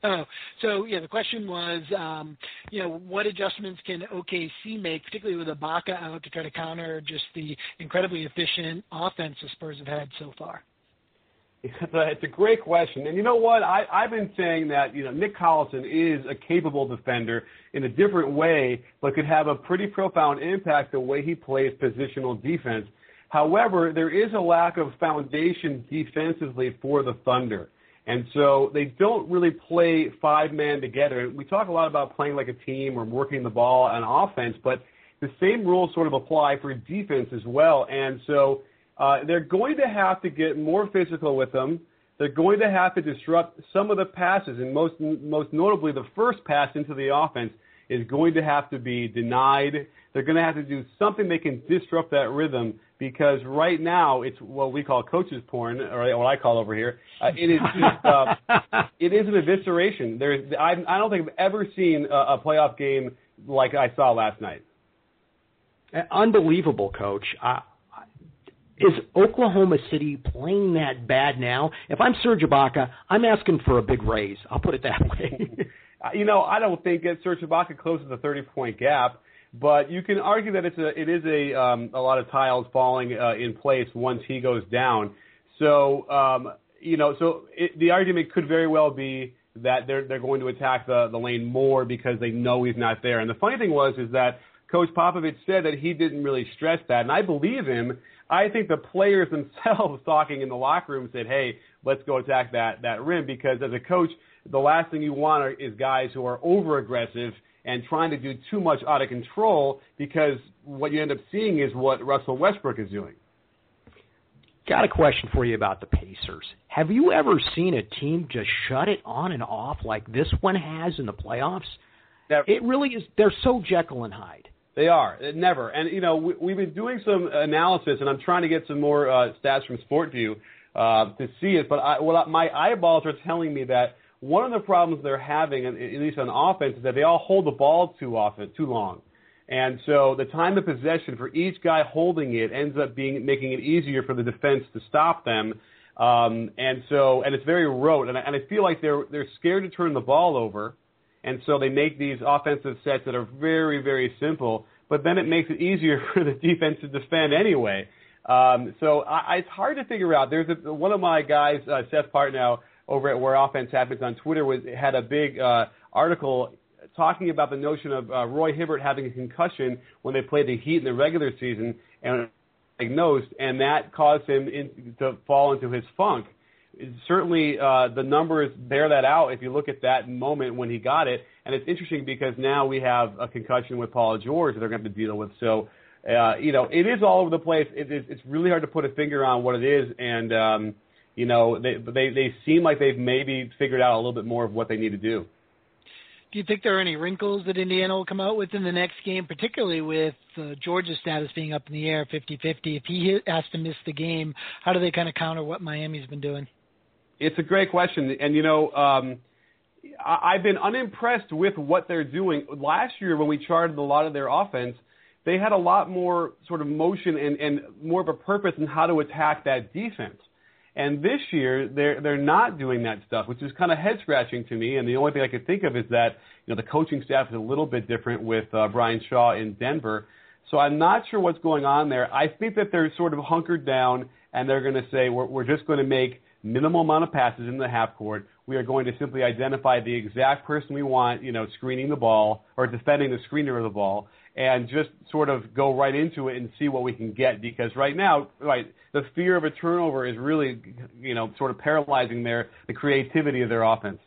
Oh, so yeah, the question was, um, you know, what adjustments can OKC make, particularly with Ibaka out, to try to counter just the incredibly efficient offense the Spurs have had so far? It's a great question, and you know what? I, I've been saying that you know Nick Collison is a capable defender in a different way, but could have a pretty profound impact the way he plays positional defense. However, there is a lack of foundation defensively for the Thunder. And so they don't really play five man together. We talk a lot about playing like a team or working the ball on offense, but the same rules sort of apply for defense as well. And so uh, they're going to have to get more physical with them. They're going to have to disrupt some of the passes, and most most notably, the first pass into the offense is going to have to be denied. They're going to have to do something they can disrupt that rhythm because right now it's what we call coaches porn, or what I call over here. Uh, it is just, uh, it is an evisceration. There's I, I don't think I've ever seen a, a playoff game like I saw last night. Unbelievable, coach. Uh, is Oklahoma City playing that bad now? If I'm Serge Ibaka, I'm asking for a big raise. I'll put it that way. You know, I don't think that Serge Ibaka closes a 30 point gap. But you can argue that it's a it is a um, a lot of tiles falling uh, in place once he goes down. So um, you know, so it, the argument could very well be that they're they're going to attack the the lane more because they know he's not there. And the funny thing was is that Coach Popovich said that he didn't really stress that, and I believe him. I think the players themselves talking in the locker room said, "Hey, let's go attack that that rim," because as a coach, the last thing you want are, is guys who are over aggressive and trying to do too much out of control because what you end up seeing is what Russell Westbrook is doing. Got a question for you about the Pacers. Have you ever seen a team just shut it on and off like this one has in the playoffs? That, it really is. They're so Jekyll and Hyde. They are never, and you know we, we've been doing some analysis, and I'm trying to get some more uh, stats from SportVU uh, to see it. But I, well, my eyeballs are telling me that one of the problems they're having, at least on offense, is that they all hold the ball too often, too long. And so the time of possession for each guy holding it ends up being making it easier for the defense to stop them. Um, and so, and it's very rote. And I, and I feel like they're they're scared to turn the ball over, and so they make these offensive sets that are very very simple. But then it makes it easier for the defense to defend anyway. Um, so I, it's hard to figure out. There's a, one of my guys, uh, Seth Partnow, over at Where Offense Happens on Twitter, was had a big uh, article talking about the notion of uh, Roy Hibbert having a concussion when they played the Heat in the regular season and diagnosed, and that caused him in, to fall into his funk. Certainly, uh, the numbers bear that out if you look at that moment when he got it. And it's interesting because now we have a concussion with Paul George that they're going to, to deal with. So, uh, you know, it is all over the place. It, it, it's really hard to put a finger on what it is. And, um, you know, they, they, they seem like they've maybe figured out a little bit more of what they need to do. Do you think there are any wrinkles that Indiana will come out with in the next game, particularly with uh, George's status being up in the air 50 50? If he has to miss the game, how do they kind of counter what Miami's been doing? It's a great question. And, you know, um, I- I've been unimpressed with what they're doing. Last year, when we charted a lot of their offense, they had a lot more sort of motion and, and more of a purpose in how to attack that defense. And this year, they're they're not doing that stuff, which is kind of head scratching to me. And the only thing I could think of is that you know the coaching staff is a little bit different with uh, Brian Shaw in Denver. So I'm not sure what's going on there. I think that they're sort of hunkered down, and they're going to say we're we're just going to make minimal amount of passes in the half court. We are going to simply identify the exact person we want, you know, screening the ball or defending the screener of the ball, and just sort of go right into it and see what we can get. Because right now, right, the fear of a turnover is really, you know, sort of paralyzing their the creativity of their offense.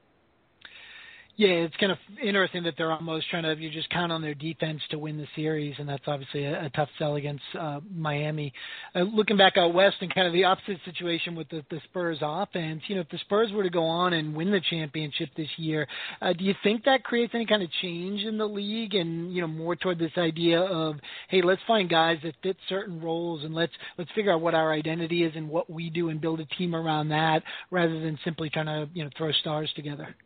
Yeah, it's kind of interesting that they're almost trying to you just count on their defense to win the series, and that's obviously a, a tough sell against uh, Miami. Uh, looking back out west and kind of the opposite situation with the, the Spurs offense, you know, if the Spurs were to go on and win the championship this year, uh, do you think that creates any kind of change in the league, and you know, more toward this idea of hey, let's find guys that fit certain roles, and let's let's figure out what our identity is and what we do, and build a team around that, rather than simply trying to you know throw stars together.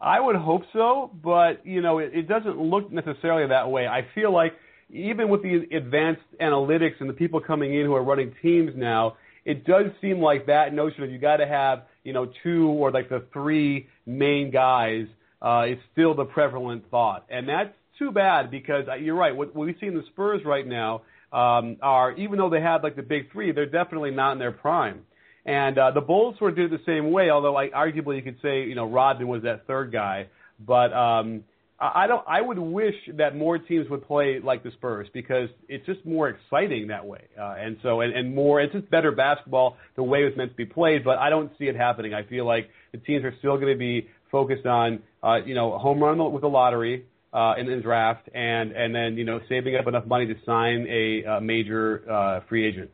I would hope so, but you know, it, it doesn't look necessarily that way. I feel like even with the advanced analytics and the people coming in who are running teams now, it does seem like that notion of you got to have you know two or like the three main guys uh, is still the prevalent thought, and that's too bad because uh, you're right. What, what we see in the Spurs right now um, are even though they have like the big three, they're definitely not in their prime. And uh, the Bulls of did the same way, although I, arguably you could say you know Rodman was that third guy. But um, I, I don't. I would wish that more teams would play like the Spurs because it's just more exciting that way, uh, and so and, and more. It's just better basketball the way it's meant to be played. But I don't see it happening. I feel like the teams are still going to be focused on uh, you know home run with the lottery. Uh, in the draft, and and then you know saving up enough money to sign a, a major uh, free agent.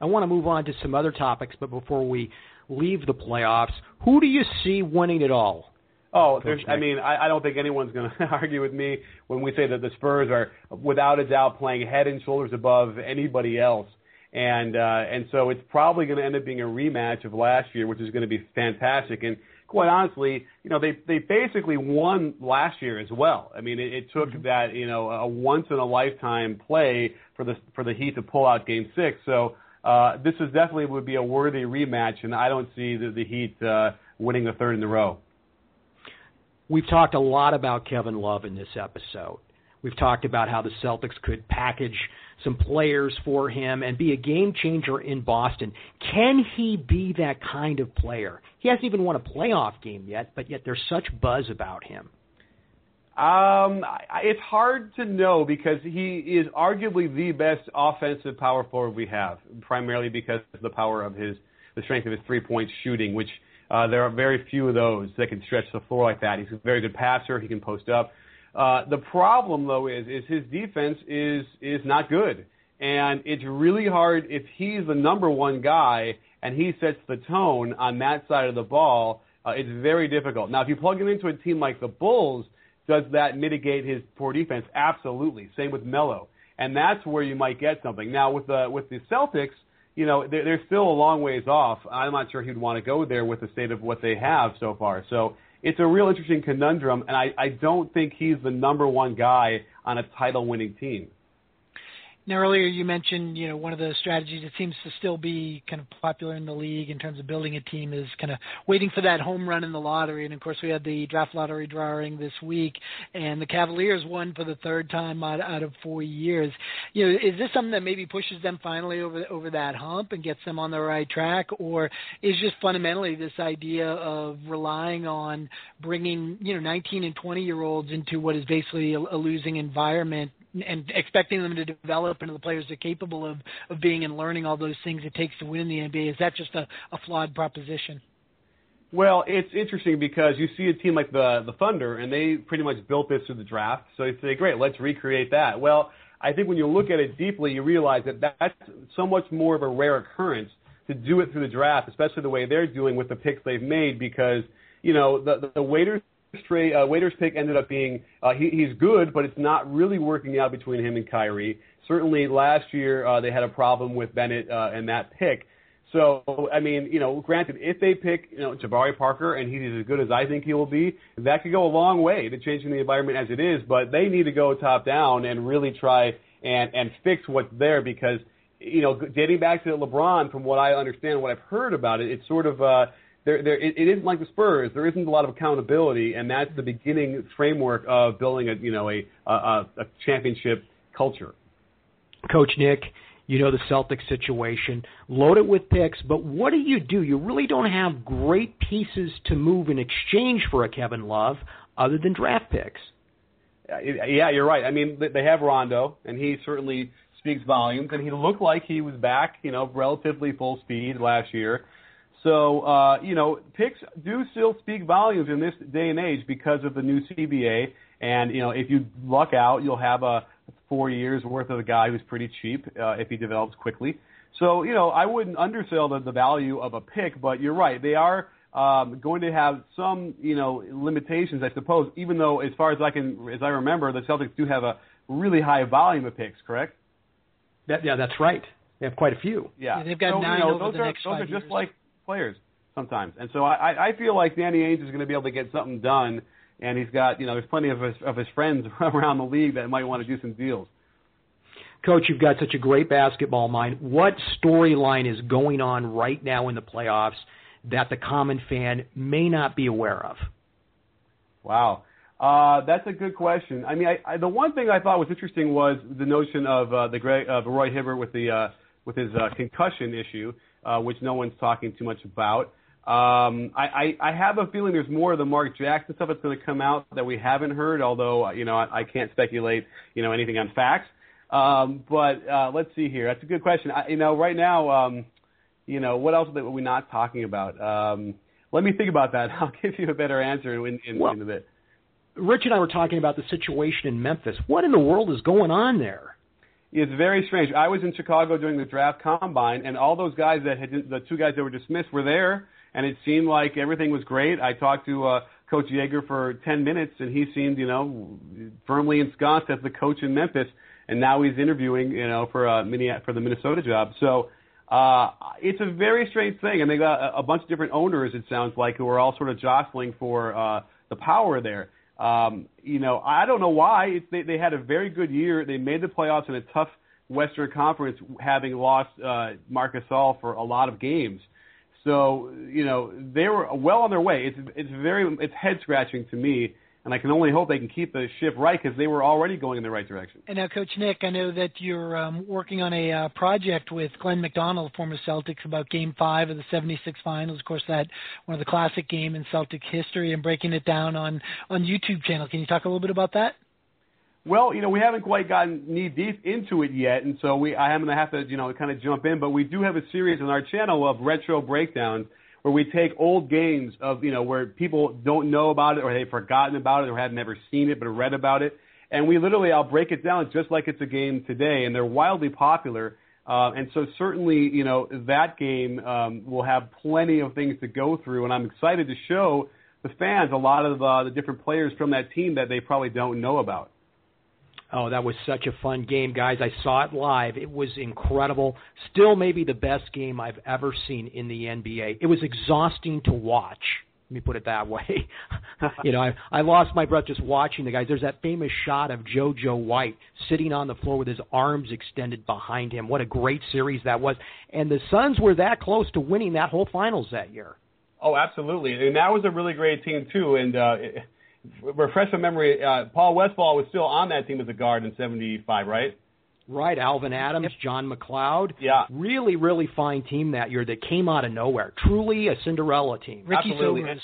I want to move on to some other topics, but before we leave the playoffs, who do you see winning it all? Oh, there's, I mean, I, I don't think anyone's going to argue with me when we say that the Spurs are, without a doubt, playing head and shoulders above anybody else. And uh, and so it's probably going to end up being a rematch of last year, which is going to be fantastic. And quite honestly, you know, they they basically won last year as well. I mean, it, it took mm-hmm. that you know a once in a lifetime play for the for the Heat to pull out Game Six. So uh, this is definitely would be a worthy rematch, and I don't see the, the Heat uh, winning the third in a row. We've talked a lot about Kevin Love in this episode. We've talked about how the Celtics could package some players for him and be a game changer in Boston. Can he be that kind of player? He hasn't even won a playoff game yet, but yet there's such buzz about him. Um, it's hard to know because he is arguably the best offensive power forward we have, primarily because of the power of his, the strength of his three-point shooting, which uh, there are very few of those that can stretch the floor like that. He's a very good passer. He can post up. Uh, the problem though is, is his defense is is not good, and it's really hard if he's the number one guy and he sets the tone on that side of the ball. Uh, it's very difficult. Now, if you plug him into a team like the Bulls does that mitigate his poor defense? Absolutely. Same with Melo, and that's where you might get something. Now with the with the Celtics, you know they're, they're still a long ways off. I'm not sure he'd want to go there with the state of what they have so far. So it's a real interesting conundrum, and I, I don't think he's the number one guy on a title-winning team. Now, earlier you mentioned, you know, one of the strategies that seems to still be kind of popular in the league in terms of building a team is kind of waiting for that home run in the lottery. And of course, we had the draft lottery drawing this week, and the Cavaliers won for the third time out, out of four years. You know, is this something that maybe pushes them finally over over that hump and gets them on the right track, or is just fundamentally this idea of relying on bringing you know 19 and 20 year olds into what is basically a, a losing environment and expecting them to develop into the players they're capable of of being and learning all those things it takes to win in the NBA. Is that just a, a flawed proposition? Well, it's interesting because you see a team like the the Thunder, and they pretty much built this through the draft. So you say, great, let's recreate that. Well, I think when you look at it deeply, you realize that that's so much more of a rare occurrence to do it through the draft, especially the way they're doing with the picks they've made, because you know the the, the Waiters Trey, uh, Waiters pick ended up being uh, he, he's good, but it's not really working out between him and Kyrie. Certainly, last year uh, they had a problem with Bennett uh, and that pick. So, I mean, you know, granted, if they pick, you know, Jabari Parker and he's as good as I think he will be, that could go a long way to changing the environment as it is. But they need to go top down and really try and and fix what's there because, you know, dating back to LeBron, from what I understand, what I've heard about it, it's sort of uh, there, there, it, it isn't like the Spurs. There isn't a lot of accountability, and that's the beginning framework of building a, you know, a, a, a championship culture. Coach Nick, you know the Celtics situation, loaded with picks, but what do you do? You really don't have great pieces to move in exchange for a Kevin Love other than draft picks. Yeah, you're right. I mean, they have Rondo, and he certainly speaks volumes, and he looked like he was back, you know, relatively full speed last year. So, uh, you know, picks do still speak volumes in this day and age because of the new CBA. And, you know, if you luck out, you'll have a four years worth of a guy who's pretty cheap uh, if he develops quickly. So, you know, I wouldn't undersell the, the value of a pick, but you're right. They are um, going to have some, you know, limitations, I suppose, even though as far as I can, as I remember, the Celtics do have a really high volume of picks, correct? That, yeah, that's right. They have quite a few. Yeah, yeah they've got so, nine you know, over those the are, next Those five are just years. like players sometimes. And so I, I feel like Danny Ainge is going to be able to get something done, and he's got you know there's plenty of his, of his friends around the league that might want to do some deals. Coach, you've got such a great basketball mind. What storyline is going on right now in the playoffs that the common fan may not be aware of? Wow. Uh, that's a good question. I mean, I, I, the one thing I thought was interesting was the notion of uh, the Greg, uh, Roy Hibbert with the uh, with his uh, concussion issue uh, which no one's talking too much about. Um, I, I, I have a feeling there's more of the Mark Jackson stuff that's going to come out that we haven't heard, although you know I, I can't speculate you know anything on facts. Um, but uh, let's see here. That's a good question. I, you know, right now, um, you know, what else are we not talking about? Um, let me think about that. I'll give you a better answer in, in, well, in a bit. Rich and I were talking about the situation in Memphis. What in the world is going on there? It's very strange. I was in Chicago during the draft combine, and all those guys that had the two guys that were dismissed were there, and it seemed like everything was great. I talked to uh, Coach Joerger for 10 minutes, and he seemed, you know, firmly ensconced as the coach in Memphis, and now he's interviewing, you know, for uh, for the Minnesota job. So uh, it's a very strange thing, and they got a, a bunch of different owners. It sounds like who are all sort of jostling for uh, the power there. Um, you know, I don't know why. It's, they, they had a very good year. They made the playoffs in a tough Western Conference, having lost uh, Marc Gasol for a lot of games. So you know they were well on their way. It's it's very it's head scratching to me. And I can only hope they can keep the ship right because they were already going in the right direction. And now, Coach Nick, I know that you're um, working on a uh, project with Glenn McDonald, former Celtics, about Game Five of the '76 Finals. Of course, that one of the classic game in Celtic history, and breaking it down on on YouTube channel. Can you talk a little bit about that? Well, you know, we haven't quite gotten knee deep into it yet, and so we I am going to have to, you know, kind of jump in. But we do have a series on our channel of retro breakdowns where we take old games of, you know, where people don't know about it or they've forgotten about it or have never seen it but read about it, and we literally I'll break it down just like it's a game today, and they're wildly popular. Uh, and so certainly, you know, that game um, will have plenty of things to go through, and I'm excited to show the fans a lot of uh, the different players from that team that they probably don't know about. Oh, that was such a fun game, guys. I saw it live. It was incredible. Still, maybe the best game I've ever seen in the NBA. It was exhausting to watch. Let me put it that way. you know, I, I lost my breath just watching the guys. There's that famous shot of JoJo White sitting on the floor with his arms extended behind him. What a great series that was. And the Suns were that close to winning that whole finals that year. Oh, absolutely. And that was a really great team, too. And, uh, refresh my memory, uh, Paul Westphal was still on that team as a guard in '75, right? Right, Alvin Adams, yep. John MacLeod. Yeah. Really, really fine team that year that came out of nowhere. Truly a Cinderella team. Ricky Absolutely. And,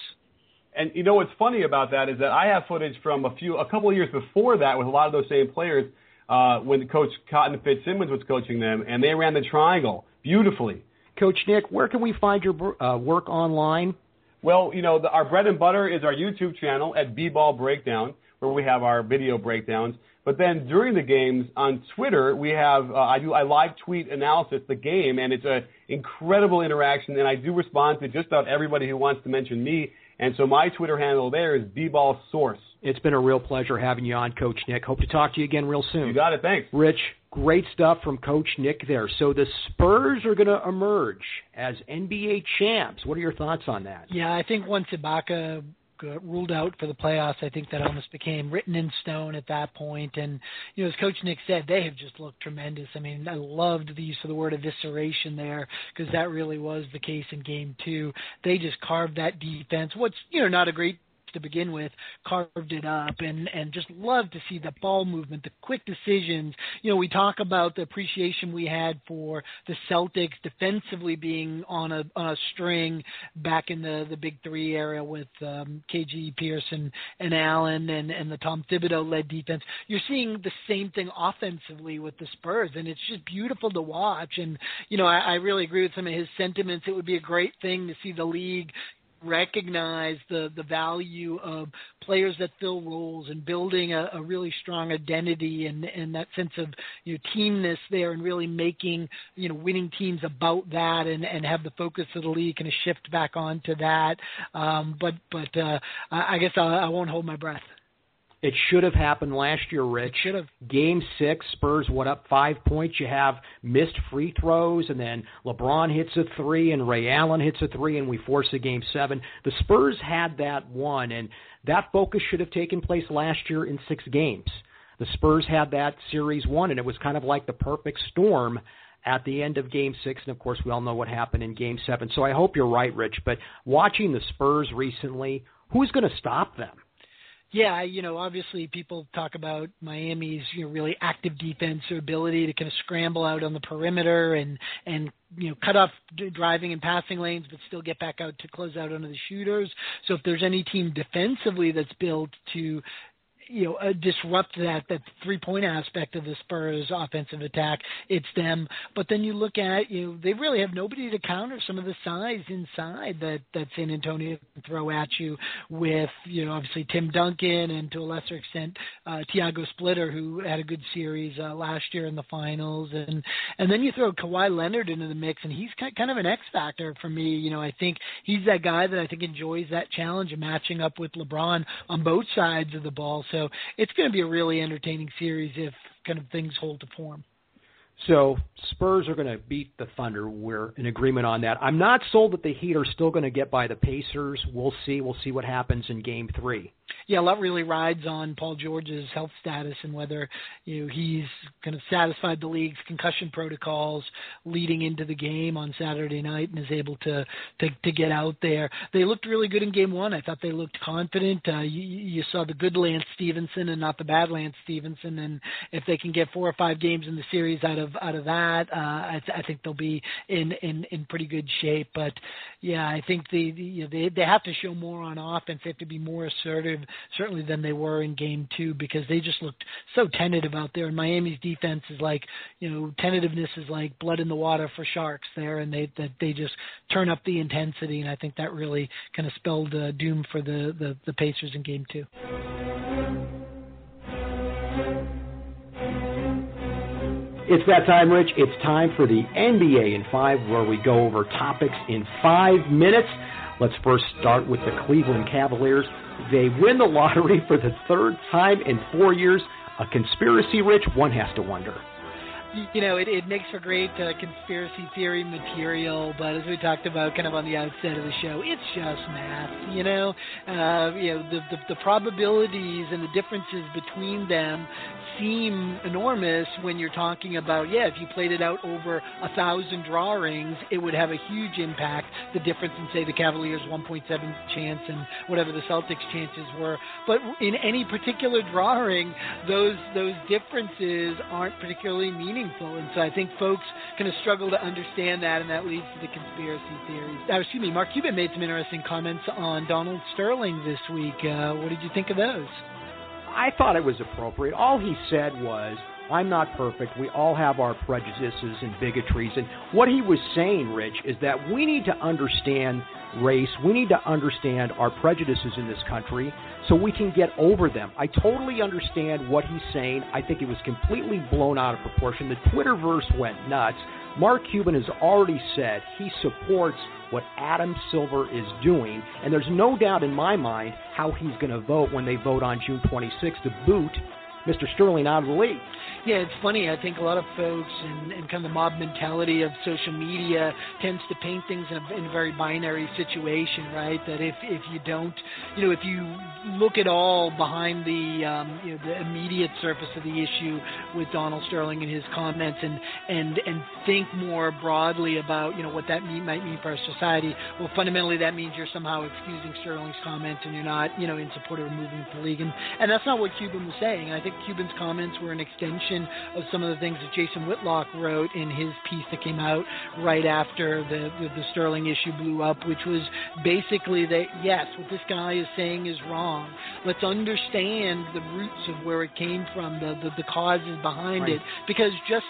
and you know what's funny about that is that I have footage from a few, a couple of years before that with a lot of those same players uh, when Coach Cotton Fitzsimmons was coaching them, and they ran the triangle beautifully. Coach Nick, where can we find your uh, work online? Well, you know, the, our bread and butter is our YouTube channel at B-Ball Breakdown, where we have our video breakdowns. But then during the games on Twitter, we have uh, I do I live tweet analysis the game, and it's an incredible interaction. And I do respond to just about everybody who wants to mention me. And so my Twitter handle there is B-Ball Source. It's been a real pleasure having you on, Coach Nick. Hope to talk to you again real soon. You got it. Thanks, Rich. Great stuff from Coach Nick there. So the Spurs are going to emerge as NBA champs. What are your thoughts on that? Yeah, I think once Ibaka Uh, ruled out for the playoffs, I think that almost became written in stone at that point. And you know, as Coach Nick said, they have just looked tremendous. I mean, I loved the use of the word evisceration there because that really was the case in Game Two. They just carved that defense. What's you know not a great to begin with, carved it up, and and just love to see the ball movement, the quick decisions. You know, we talk about the appreciation we had for the Celtics defensively being on a on a string back in the the Big Three era with um, KG Pearson and Allen and and the Tom Thibodeau led defense. You're seeing the same thing offensively with the Spurs, and it's just beautiful to watch. And you know, I, I really agree with some of his sentiments. It would be a great thing to see the league recognize the the value of players that fill roles and building a, a really strong identity and and that sense of you know teamness there and really making you know winning teams about that and and have the focus of the league kind of shift back onto that. Um but but uh I, I guess I, I won't hold my breath it should have happened last year, Rich. Should have. Game six, Spurs what up five points. You have missed free throws, and then LeBron hits a three, and Ray Allen hits a three, and we force a game seven. The Spurs had that one, and that focus should have taken place last year in six games. The Spurs had that series one, and it was kind of like the perfect storm at the end of game six. And of course, we all know what happened in game seven. So I hope you're right, Rich. But watching the Spurs recently, who's going to stop them? Yeah, you know, obviously people talk about Miami's you know really active defense, ability to kind of scramble out on the perimeter and and you know cut off driving and passing lanes, but still get back out to close out under the shooters. So if there's any team defensively that's built to you know, uh, disrupt that that three point aspect of the Spurs offensive attack. It's them. But then you look at you know they really have nobody to counter some of the size inside that that San Antonio can throw at you with you know obviously Tim Duncan and to a lesser extent uh, Tiago Splitter who had a good series uh, last year in the finals and and then you throw Kawhi Leonard into the mix and he's kind of an X factor for me. You know I think he's that guy that I think enjoys that challenge of matching up with LeBron on both sides of the ball. So it's going to be a really entertaining series if kind of things hold to form. So Spurs are going to beat the Thunder. We're in agreement on that. I'm not sold that the Heat are still going to get by the Pacers. We'll see. We'll see what happens in Game Three yeah, a lot really rides on Paul George's health status and whether you know he's kind of satisfied the league's concussion protocols leading into the game on Saturday night and is able to to, to get out there. They looked really good in Game One. I thought they looked confident. Uh, you, you saw the good Lance Stephenson and not the bad Lance Stephenson. and if they can get four or five games in the series out of out of that, uh, I, th- I think they'll be in in in pretty good shape. But yeah, I think they you know, they they have to show more on offense. They have to be more assertive certainly than they were in game two because they just looked so tentative out there. And Miami's defense is like, you know, tentativeness is like blood in the water for sharks there, and they that they just turn up the intensity, and I think that really kind of spelled uh, doom for the, the the Pacers in game two. It's that time, Rich. It's time for the NBA in five, where we go over topics in five minutes. Let's first start with the Cleveland Cavaliers. They win the lottery for the third time in four years. A conspiracy, Rich? One has to wonder you know, it, it makes for great uh, conspiracy theory material, but as we talked about kind of on the outset of the show, it's just math. You know, uh, you know the, the the probabilities and the differences between them seem enormous when you're talking about, yeah, if you played it out over a thousand drawings, it would have a huge impact. The difference in, say, the Cavaliers' 1.7 chance and whatever the Celtics' chances were. But in any particular drawing, those those differences aren't particularly meaningful. And so I think folks kind of struggle to understand that, and that leads to the conspiracy theories. Uh, excuse me, Mark Cuban made some interesting comments on Donald Sterling this week. Uh, what did you think of those? I thought it was appropriate. All he said was, I'm not perfect. We all have our prejudices and bigotries. And what he was saying, Rich, is that we need to understand race. We need to understand our prejudices in this country so we can get over them. I totally understand what he's saying. I think it was completely blown out of proportion. The Twitterverse went nuts. Mark Cuban has already said he supports what Adam Silver is doing, and there's no doubt in my mind how he's going to vote when they vote on June 26th to boot Mr. Sterling out of the league. Yeah, it's funny. I think a lot of folks and, and kind of the mob mentality of social media tends to paint things in a, in a very binary situation, right? That if if you don't, you know, if you look at all behind the um, you know the immediate surface of the issue with Donald Sterling and his comments, and and and think more broadly about you know what that mean, might mean for our society. Well, fundamentally, that means you're somehow excusing Sterling's comments and you're not you know in support of removing the league, and and that's not what Cuban was saying. I think Cuban's comments were an extension of some of the things that Jason Whitlock wrote in his piece that came out right after the, the, the Sterling issue blew up, which was basically that, yes, what this guy is saying is wrong. Let's understand the roots of where it came from, the, the, the causes behind right. it, because just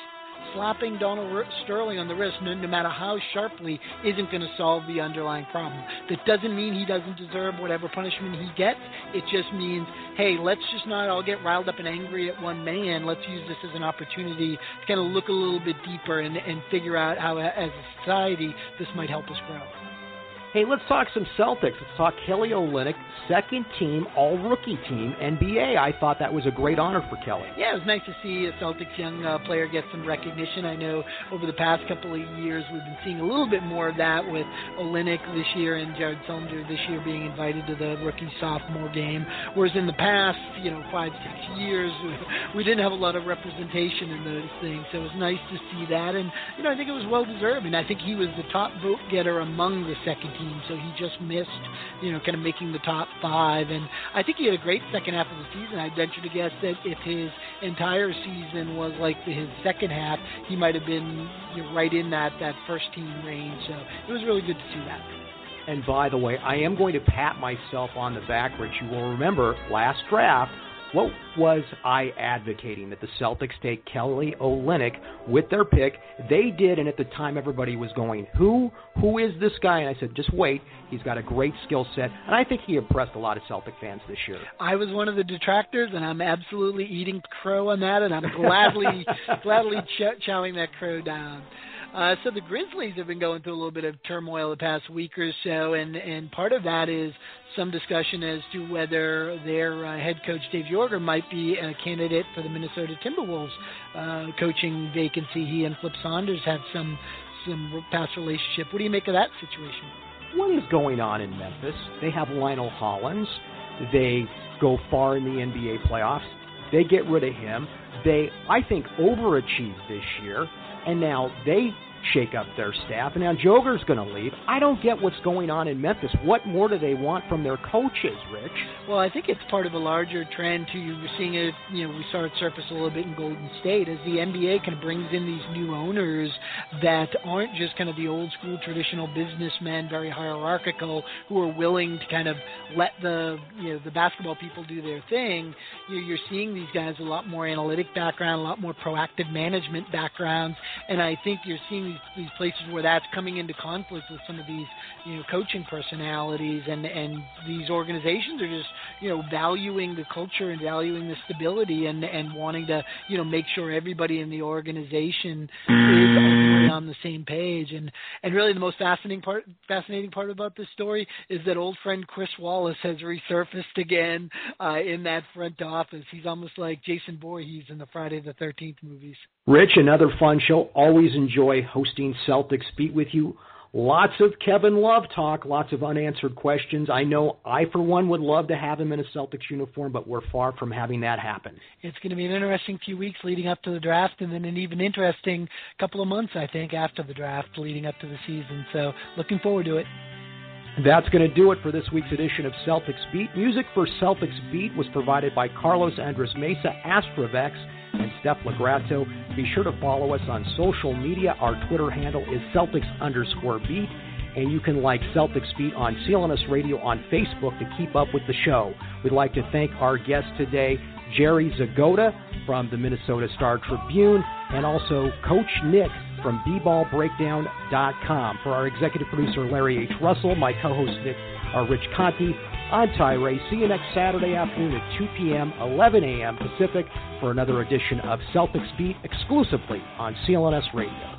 slapping Donald Sterling on the wrist, no, no matter how sharply, isn't going to solve the underlying problem. That doesn't mean he doesn't deserve whatever punishment he gets. It just means, hey, let's just not all get riled up and angry at one man. Let's use this as an opportunity to kind of look a little bit deeper and, and figure out how, as a society, this might help us grow. Hey, let's talk some Celtics. Let's talk Kelly Olynyk, second team, all rookie team, NBA. I thought that was a great honor for Kelly. Yeah, it was nice to see a Celtics young uh, player get some recognition. I know over the past couple of years we've been seeing a little bit more of that with Olynyk this year and Jared Sullinger this year being invited to the rookie sophomore game. Whereas in the past, you know, five, six years, we didn't have a lot of representation in those things. So it was nice to see that. And, you know, I think it was well deserved. And I think he was the top vote getter among the second team team, so he just missed, you know, kind of making the top five. And I think he had a great second half of the season. I'd venture to guess that if his entire season was like his second half, he might have been you know, right in that that first team range. So it was really good to see that. And by the way, I am going to pat myself on the back, Rich. You will remember last draft, what was I advocating? That the Celtics take Kelly Olynyk with their pick. They did, and at the time everybody was going, "Who? Who is this guy?" And I said, "Just wait. He's got a great skill set." And I think he impressed a lot of Celtic fans this year. I was one of the detractors, and I'm absolutely eating crow on that, and I'm gladly, gladly ch- chowing that crow down. Uh, so the Grizzlies have been going through a little bit of turmoil the past week or so, and and part of that is some discussion as to whether their uh, head coach Dave Joerger might be a candidate for the Minnesota Timberwolves uh, coaching vacancy. He and Flip Saunders have some some past relationship. What do you make of that situation? What is going on in Memphis? They have Lionel Hollins. They go far in the NBA playoffs. They get rid of him. They, I think, overachieved this year, and now they shake up their staff. And now Joerger's going to leave. I don't get what's going on in Memphis. What more do they want from their coaches, Rich? Well, I think it's part of a larger trend too. You're seeing it. You know, we saw it surface a little bit in Golden State as the NBA kind of brings in these new owners that aren't just kind of the old school traditional businessmen, very hierarchical, who are willing to kind of let the you know the basketball people do their thing. You're seeing these guys a lot more analytic background, a lot more proactive management backgrounds, and I think you're seeing these these places where that's coming into conflict with some of these you know coaching personalities and and these organizations are just you know valuing the culture and valuing the stability and and wanting to you know make sure everybody in the organization is mm. On the same page and and really the most fascinating part fascinating part about this story is that old friend Chris Wallace has resurfaced again uh, in that front office. He's almost like Jason Voorhees in the Friday the 13th movies. Rich, another fun show. Always enjoy hosting Celtics Beat with you. Lots of Kevin Love talk, lots of unanswered questions. I know I, for one, would love to have him in a Celtics uniform, but we're far from having that happen. It's going to be an interesting few weeks leading up to the draft, and then an even interesting couple of months, I think, after the draft leading up to the season. So, looking forward to it. That's going to do it for this week's edition of Celtics Beat. Music for Celtics Beat was provided by Carlos Andres Mesa, Astrovex, and Steph Legrasso. Be sure to follow us on social media. Our Twitter handle is Celtics underscore beat. And you can like Celtics Beat on CLNS Radio on Facebook to keep up with the show. We'd like to thank our guest today, Jerry Zgoda from the Minnesota Star Tribune, and also Coach Nick from bballbreakdown.com. For our executive producer, Larry H. Russell, my co-host, Nick uh, Rich Conte, I'm Ty Ray. See you next Saturday afternoon at 2 p.m., 11 a.m. Pacific for another edition of Celtics Beat exclusively on CLNS Radio.